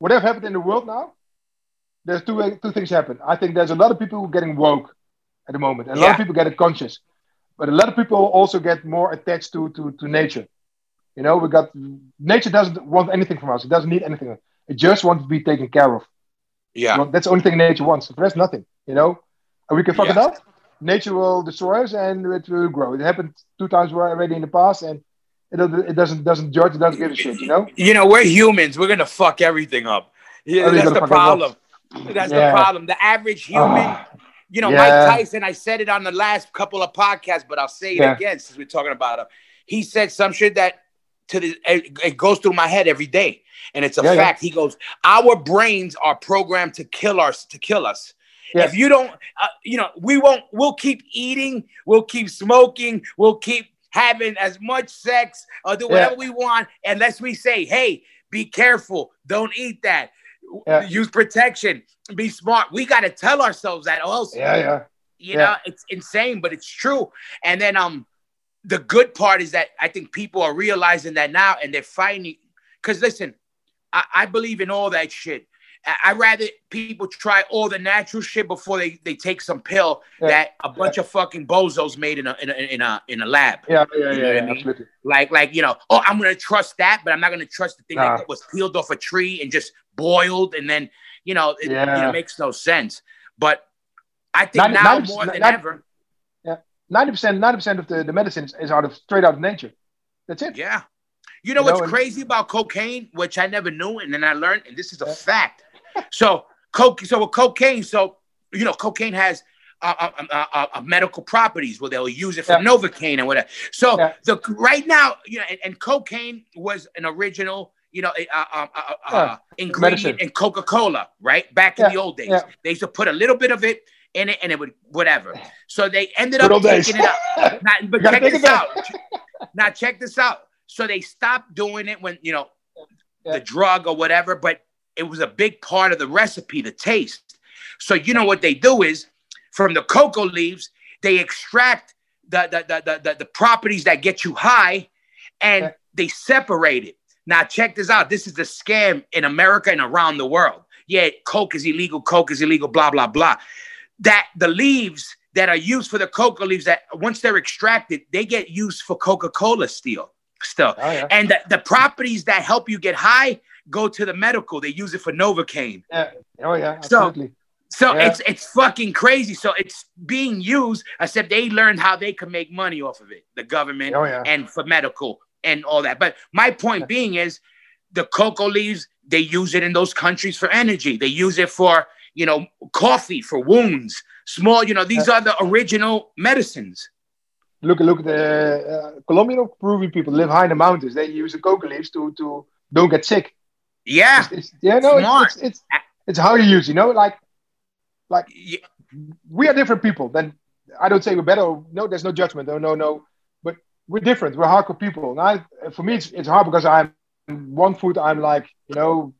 whatever happened in the world now, there's two two things happen. I think there's a lot of people who are getting woke at the moment, and a lot of people get it conscious, but a lot of people also get more attached to to to nature. You know, we got nature doesn't want anything from us. It doesn't need anything. It just wants to be taken care of. yeah, Well, that's the only thing nature wants. The rest, nothing. You know, and we can fuck it up. Nature will destroy us, and it will grow. It happened two times already in the past, and it, doesn't- it doesn't doesn't judge. It doesn't give a shit. You know. you know, we're humans. We're gonna fuck everything up. Yeah, that's the fuck it up. problem. That's Yeah. the problem. The average human, Ah, you know, yeah. Mike Tyson. I said it on the last couple of podcasts, but I'll say it Yeah. again since we're talking about him. He said some shit that to the it, it goes through my head every day, and it's a fact. He goes, "Our brains are programmed to kill us, to kill us." Yeah. If you don't, uh, you know, we won't. We'll keep eating. We'll keep smoking. We'll keep having as much sex or do Yeah. whatever we want, unless we say, "Hey, be careful. Don't eat that. Yeah. Use protection. Be smart." We got to tell ourselves that, or else, Yeah, yeah. you Yeah. know, it's insane, but it's true. And then, um, the good part is that I think people are realizing that now, and they're finding. Because listen, I, I believe in all that shit. I rather people try all the natural shit before they, they take some pill Yeah. that a bunch of fucking bozos made in a in a in a, in a lab. Yeah, yeah, You know yeah, I mean? absolutely. Like like you know, oh, I'm gonna trust that, but I'm not gonna trust the thing Nah. that was peeled off a tree and just boiled, and then you know, it, you know, makes no sense. But I think Ninety- now ninety- more than ninety- ever, Ninety percent, ninety percent of the, the medicine is, out of straight out of nature. That's it. yeah. You know You what's know, crazy about cocaine, which I never knew, and then I learned, and this is a Yeah. fact. So coke, so with cocaine, so you know, cocaine has uh, uh, uh, uh, uh, medical properties where they'll use it for Yeah. novocaine and whatever. So Yeah. the right now, you know, and, and cocaine was an original, you know, uh, uh, uh, uh, Yeah. ingredient Medicine. in Coca Cola, right? Back in Yeah. the old days, Yeah. they used to put a little bit of it in it, and it would whatever. So they ended up taking it out. Now, but check this it out. back. now check this out. So they stopped doing it when you know Yeah. the drug or whatever, but it was a big part of the recipe, the taste. So you know what they do is from the cocoa leaves, they extract the the the the, the, properties that get you high and they separate it. Now check this out. This is the scam in America and around the world. Yeah, coke is illegal, coke is illegal, blah, blah, blah. That the leaves that are used for the cocoa leaves that once they're extracted, they get used for Coca-Cola still. Still. Oh yeah. And the, the properties that help you get high go to the medical. They use it for Novocaine. yeah. Oh yeah. So- Absolutely. So Yeah. it's it's fucking crazy. So it's being used, except they learned how they can make money off of it, the government Oh yeah. and for medical and all that. But my point being is the cocoa leaves, they use it in those countries for energy. They use it for, you know, coffee for wounds, small, you know, these are the original medicines. Look, look at the uh, Colombian Peruvian people live high in the mountains. They use the coca leaves to to don't get sick. Yeah. It's, it's, yeah, no, Smart. it's, it's it's it's how you use. You know, like like Y- we are different people. Then I don't say we're better. No, there's no judgment. No, no, no. But we're different. We're hardcore people. And I, for me, it's, it's hard because I'm one foot. I'm like you know,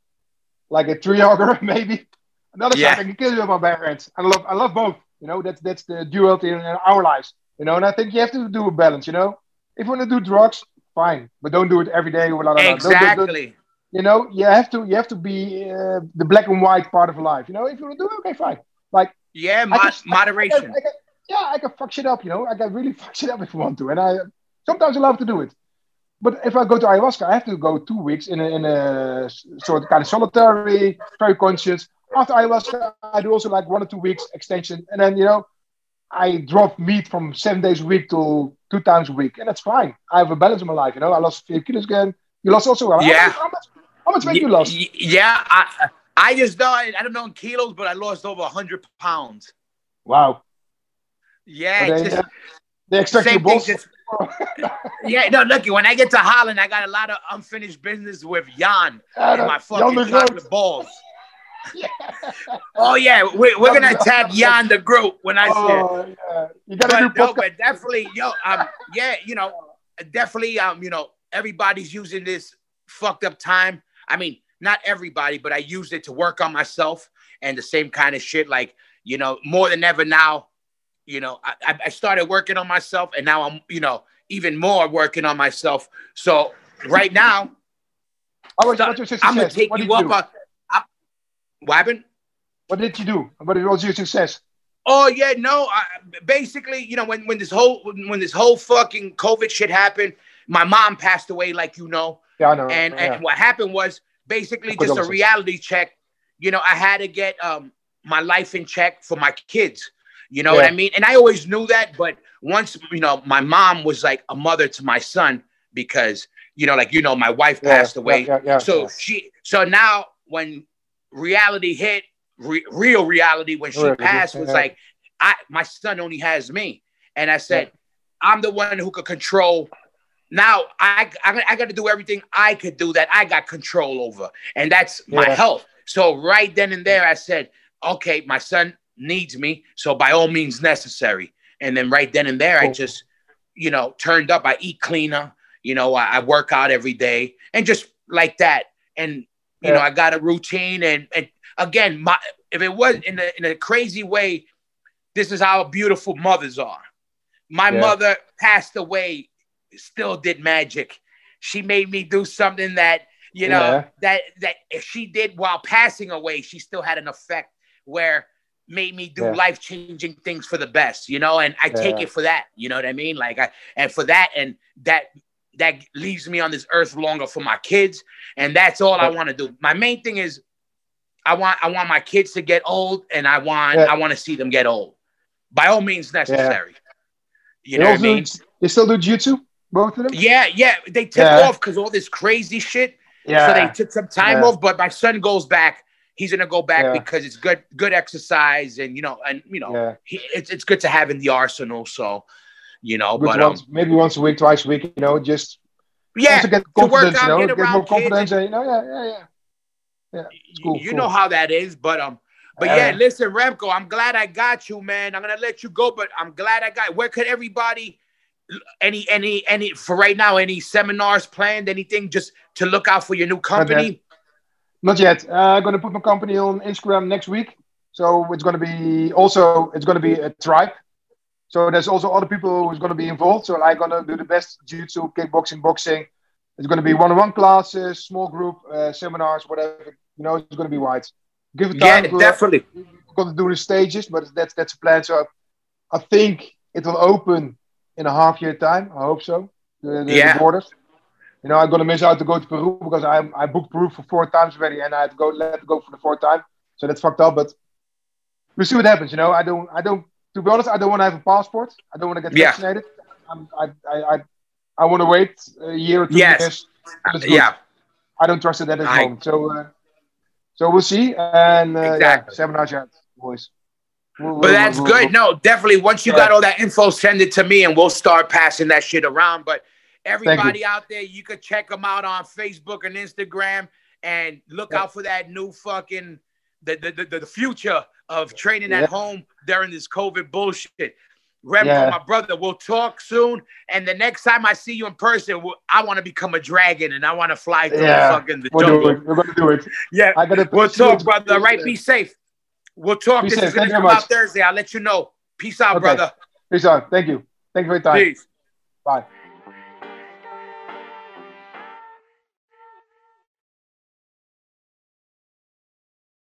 like a tree hugger maybe. Another Yeah. side, I can kill you with my bare hands. I love I love both. You know, that's that's the duality in our lives. You know, and I think you have to do a balance. You know, if you want to do drugs, fine, but don't do it every day. Blah, blah, blah. Don't- don't- don't- Exactly. You know, you have to you have to be uh, the black and white part of life. You know, if you want to do it, okay, fine. Like Yeah, I mo- can- moderation. I can, yeah, I can fuck shit up. You know, I can really fuck shit up if I want to, and I sometimes I love to do it. But if I go to ayahuasca, I have to go two weeks in a, in a sort of kind of solitary, very conscious. After ayahuasca, I do also like one or two weeks extension, and then you know, I drop meat from seven days a week to two times a week, and that's fine. I have a balance in my life. You know, I lost few kilos again. You lost also. Yeah. How much weight you lost? Yeah, I I just know I don't know in kilos, but I lost over hundred pounds. Wow. Yeah, they, just, they same thing. balls. Just, yeah, no, look, when I get to Holland, I got a lot of unfinished business with Jan and my fucking chocolate balls. Oh yeah, we, we're gonna tag Jan the group when I see it. Oh, yeah. You gotta do no, but definitely, yo, um, yeah, you know, definitely, um, you know, everybody's using this fucked up time. I mean, not everybody, but I used it to work on myself and the same kind of shit. Like, you know, more than ever now, you know, I, I started working on myself and now I'm, you know, even more working on myself. So right now, How was, what's your success? I'm gonna take what you up you on. I'm, what happened? What did you do? What was your success? Oh yeah, no. I, basically, you know, when when this whole when this whole fucking COVID shit happened, my mom passed away, like you know, Yeah, I know. and yeah. and what happened was basically just a reality check. You know, I had to get um my life in check for my kids. You know what I mean? And I always knew that, but once you know, my mom was like a mother to my son because you know, like you know, my wife Yeah, passed away. yeah, yeah, yeah, so yeah. she, so now when reality hit, re- real reality when she Reality, passed was yeah. like, I my son only has me, and I said, I'm the one who could control. Now I I, I got to do everything I could do that I got control over, and that's my health. So right then and there, I said, okay, my son needs me, so by all means necessary. And then right then and there, I oh. just, you know, turned up. I eat cleaner. You know, I, I work out every day, and just like that. And you know, I got a routine. And and again, my if it was in a in a crazy way, this is how beautiful mothers are. My Yeah. mother passed away, still did magic. She made me do something that you know Yeah. that that if she did while passing away, she still had an effect where made me do Yeah. life changing things for the best, you know. And I take it for that, you know what I mean? Like I and for that and that that leaves me on this earth longer for my kids, and that's all I want to do. My main thing is I want I want my kids to get old, and I want Yeah. I want to see them get old, by all means necessary. You They know what I mean? They still do jiu-jitsu, both of them. Yeah, yeah. They took Yeah. off because all this crazy shit. Yeah. So they took some time Yeah. off. But my son goes back. He's gonna go back Yeah. because it's good, good exercise, and you know, and you know, yeah. he, it's it's good to have in the arsenal. So, you know, Good but um, maybe once a week, twice a week. You know, just yeah, also get to work out, you know, get more confidence. And, you know, yeah, yeah, yeah. cool, you cool. know how that is. But um, but Yeah. yeah, listen, Remco, I'm glad I got you, man. I'm gonna let you go, but I'm glad I got. Where could everybody? Any, any, any for right now? Any seminars planned? Anything just to look out for your new company? Not yet. Uh, I'm gonna put my company on Instagram next week. So it's gonna be also it's gonna be a tribe. So there's also other people who's gonna be involved. So I'm gonna do the best jiu-jitsu, kickboxing, boxing. It's gonna be one-on-one classes, small group uh, seminars, whatever. You know, it's gonna be wide. Give it Yeah, time. We're definitely. gonna do the stages, but that's that's a plan. So I think it will open in a half year time. I hope so. The, the, Yeah. the borders. You know, I'm gonna miss out to go to Peru because I I booked Peru for four times already, and I had to go let go for the fourth time. So that's fucked up. But we'll see what happens. You know, I don't I don't to be honest, I don't want to have a passport. I don't want to get Yeah. vaccinated. I'm, I I I, I want to wait a year or two Yes. years. Good. Yeah, I don't trust it at this I- moment. So uh, so we'll see. And uh, yeah, Exactly. seminars, yeah, boys. But that's good. No, definitely. Once you got all that info, send it to me, and we'll start passing that shit around. But everybody out there, you could check them out on Facebook and Instagram, and look Yeah. out for that new fucking the the, the, the future of training Yeah. at home during this COVID bullshit. Remco, Yeah. my brother, we'll talk soon. And the next time I see you in person, we'll- I want to become a dragon and I want to fly through Yeah. fucking the We'll do jungle. it. We're gonna do it. Yeah, I gotta. we'll talk, brother. All right, be safe. We'll talk. Be this safe. is gonna Thank you come out Thursday. I'll let you know. Peace out, Okay. brother. Peace out. Thank you. Thank you for your time. Peace. Bye.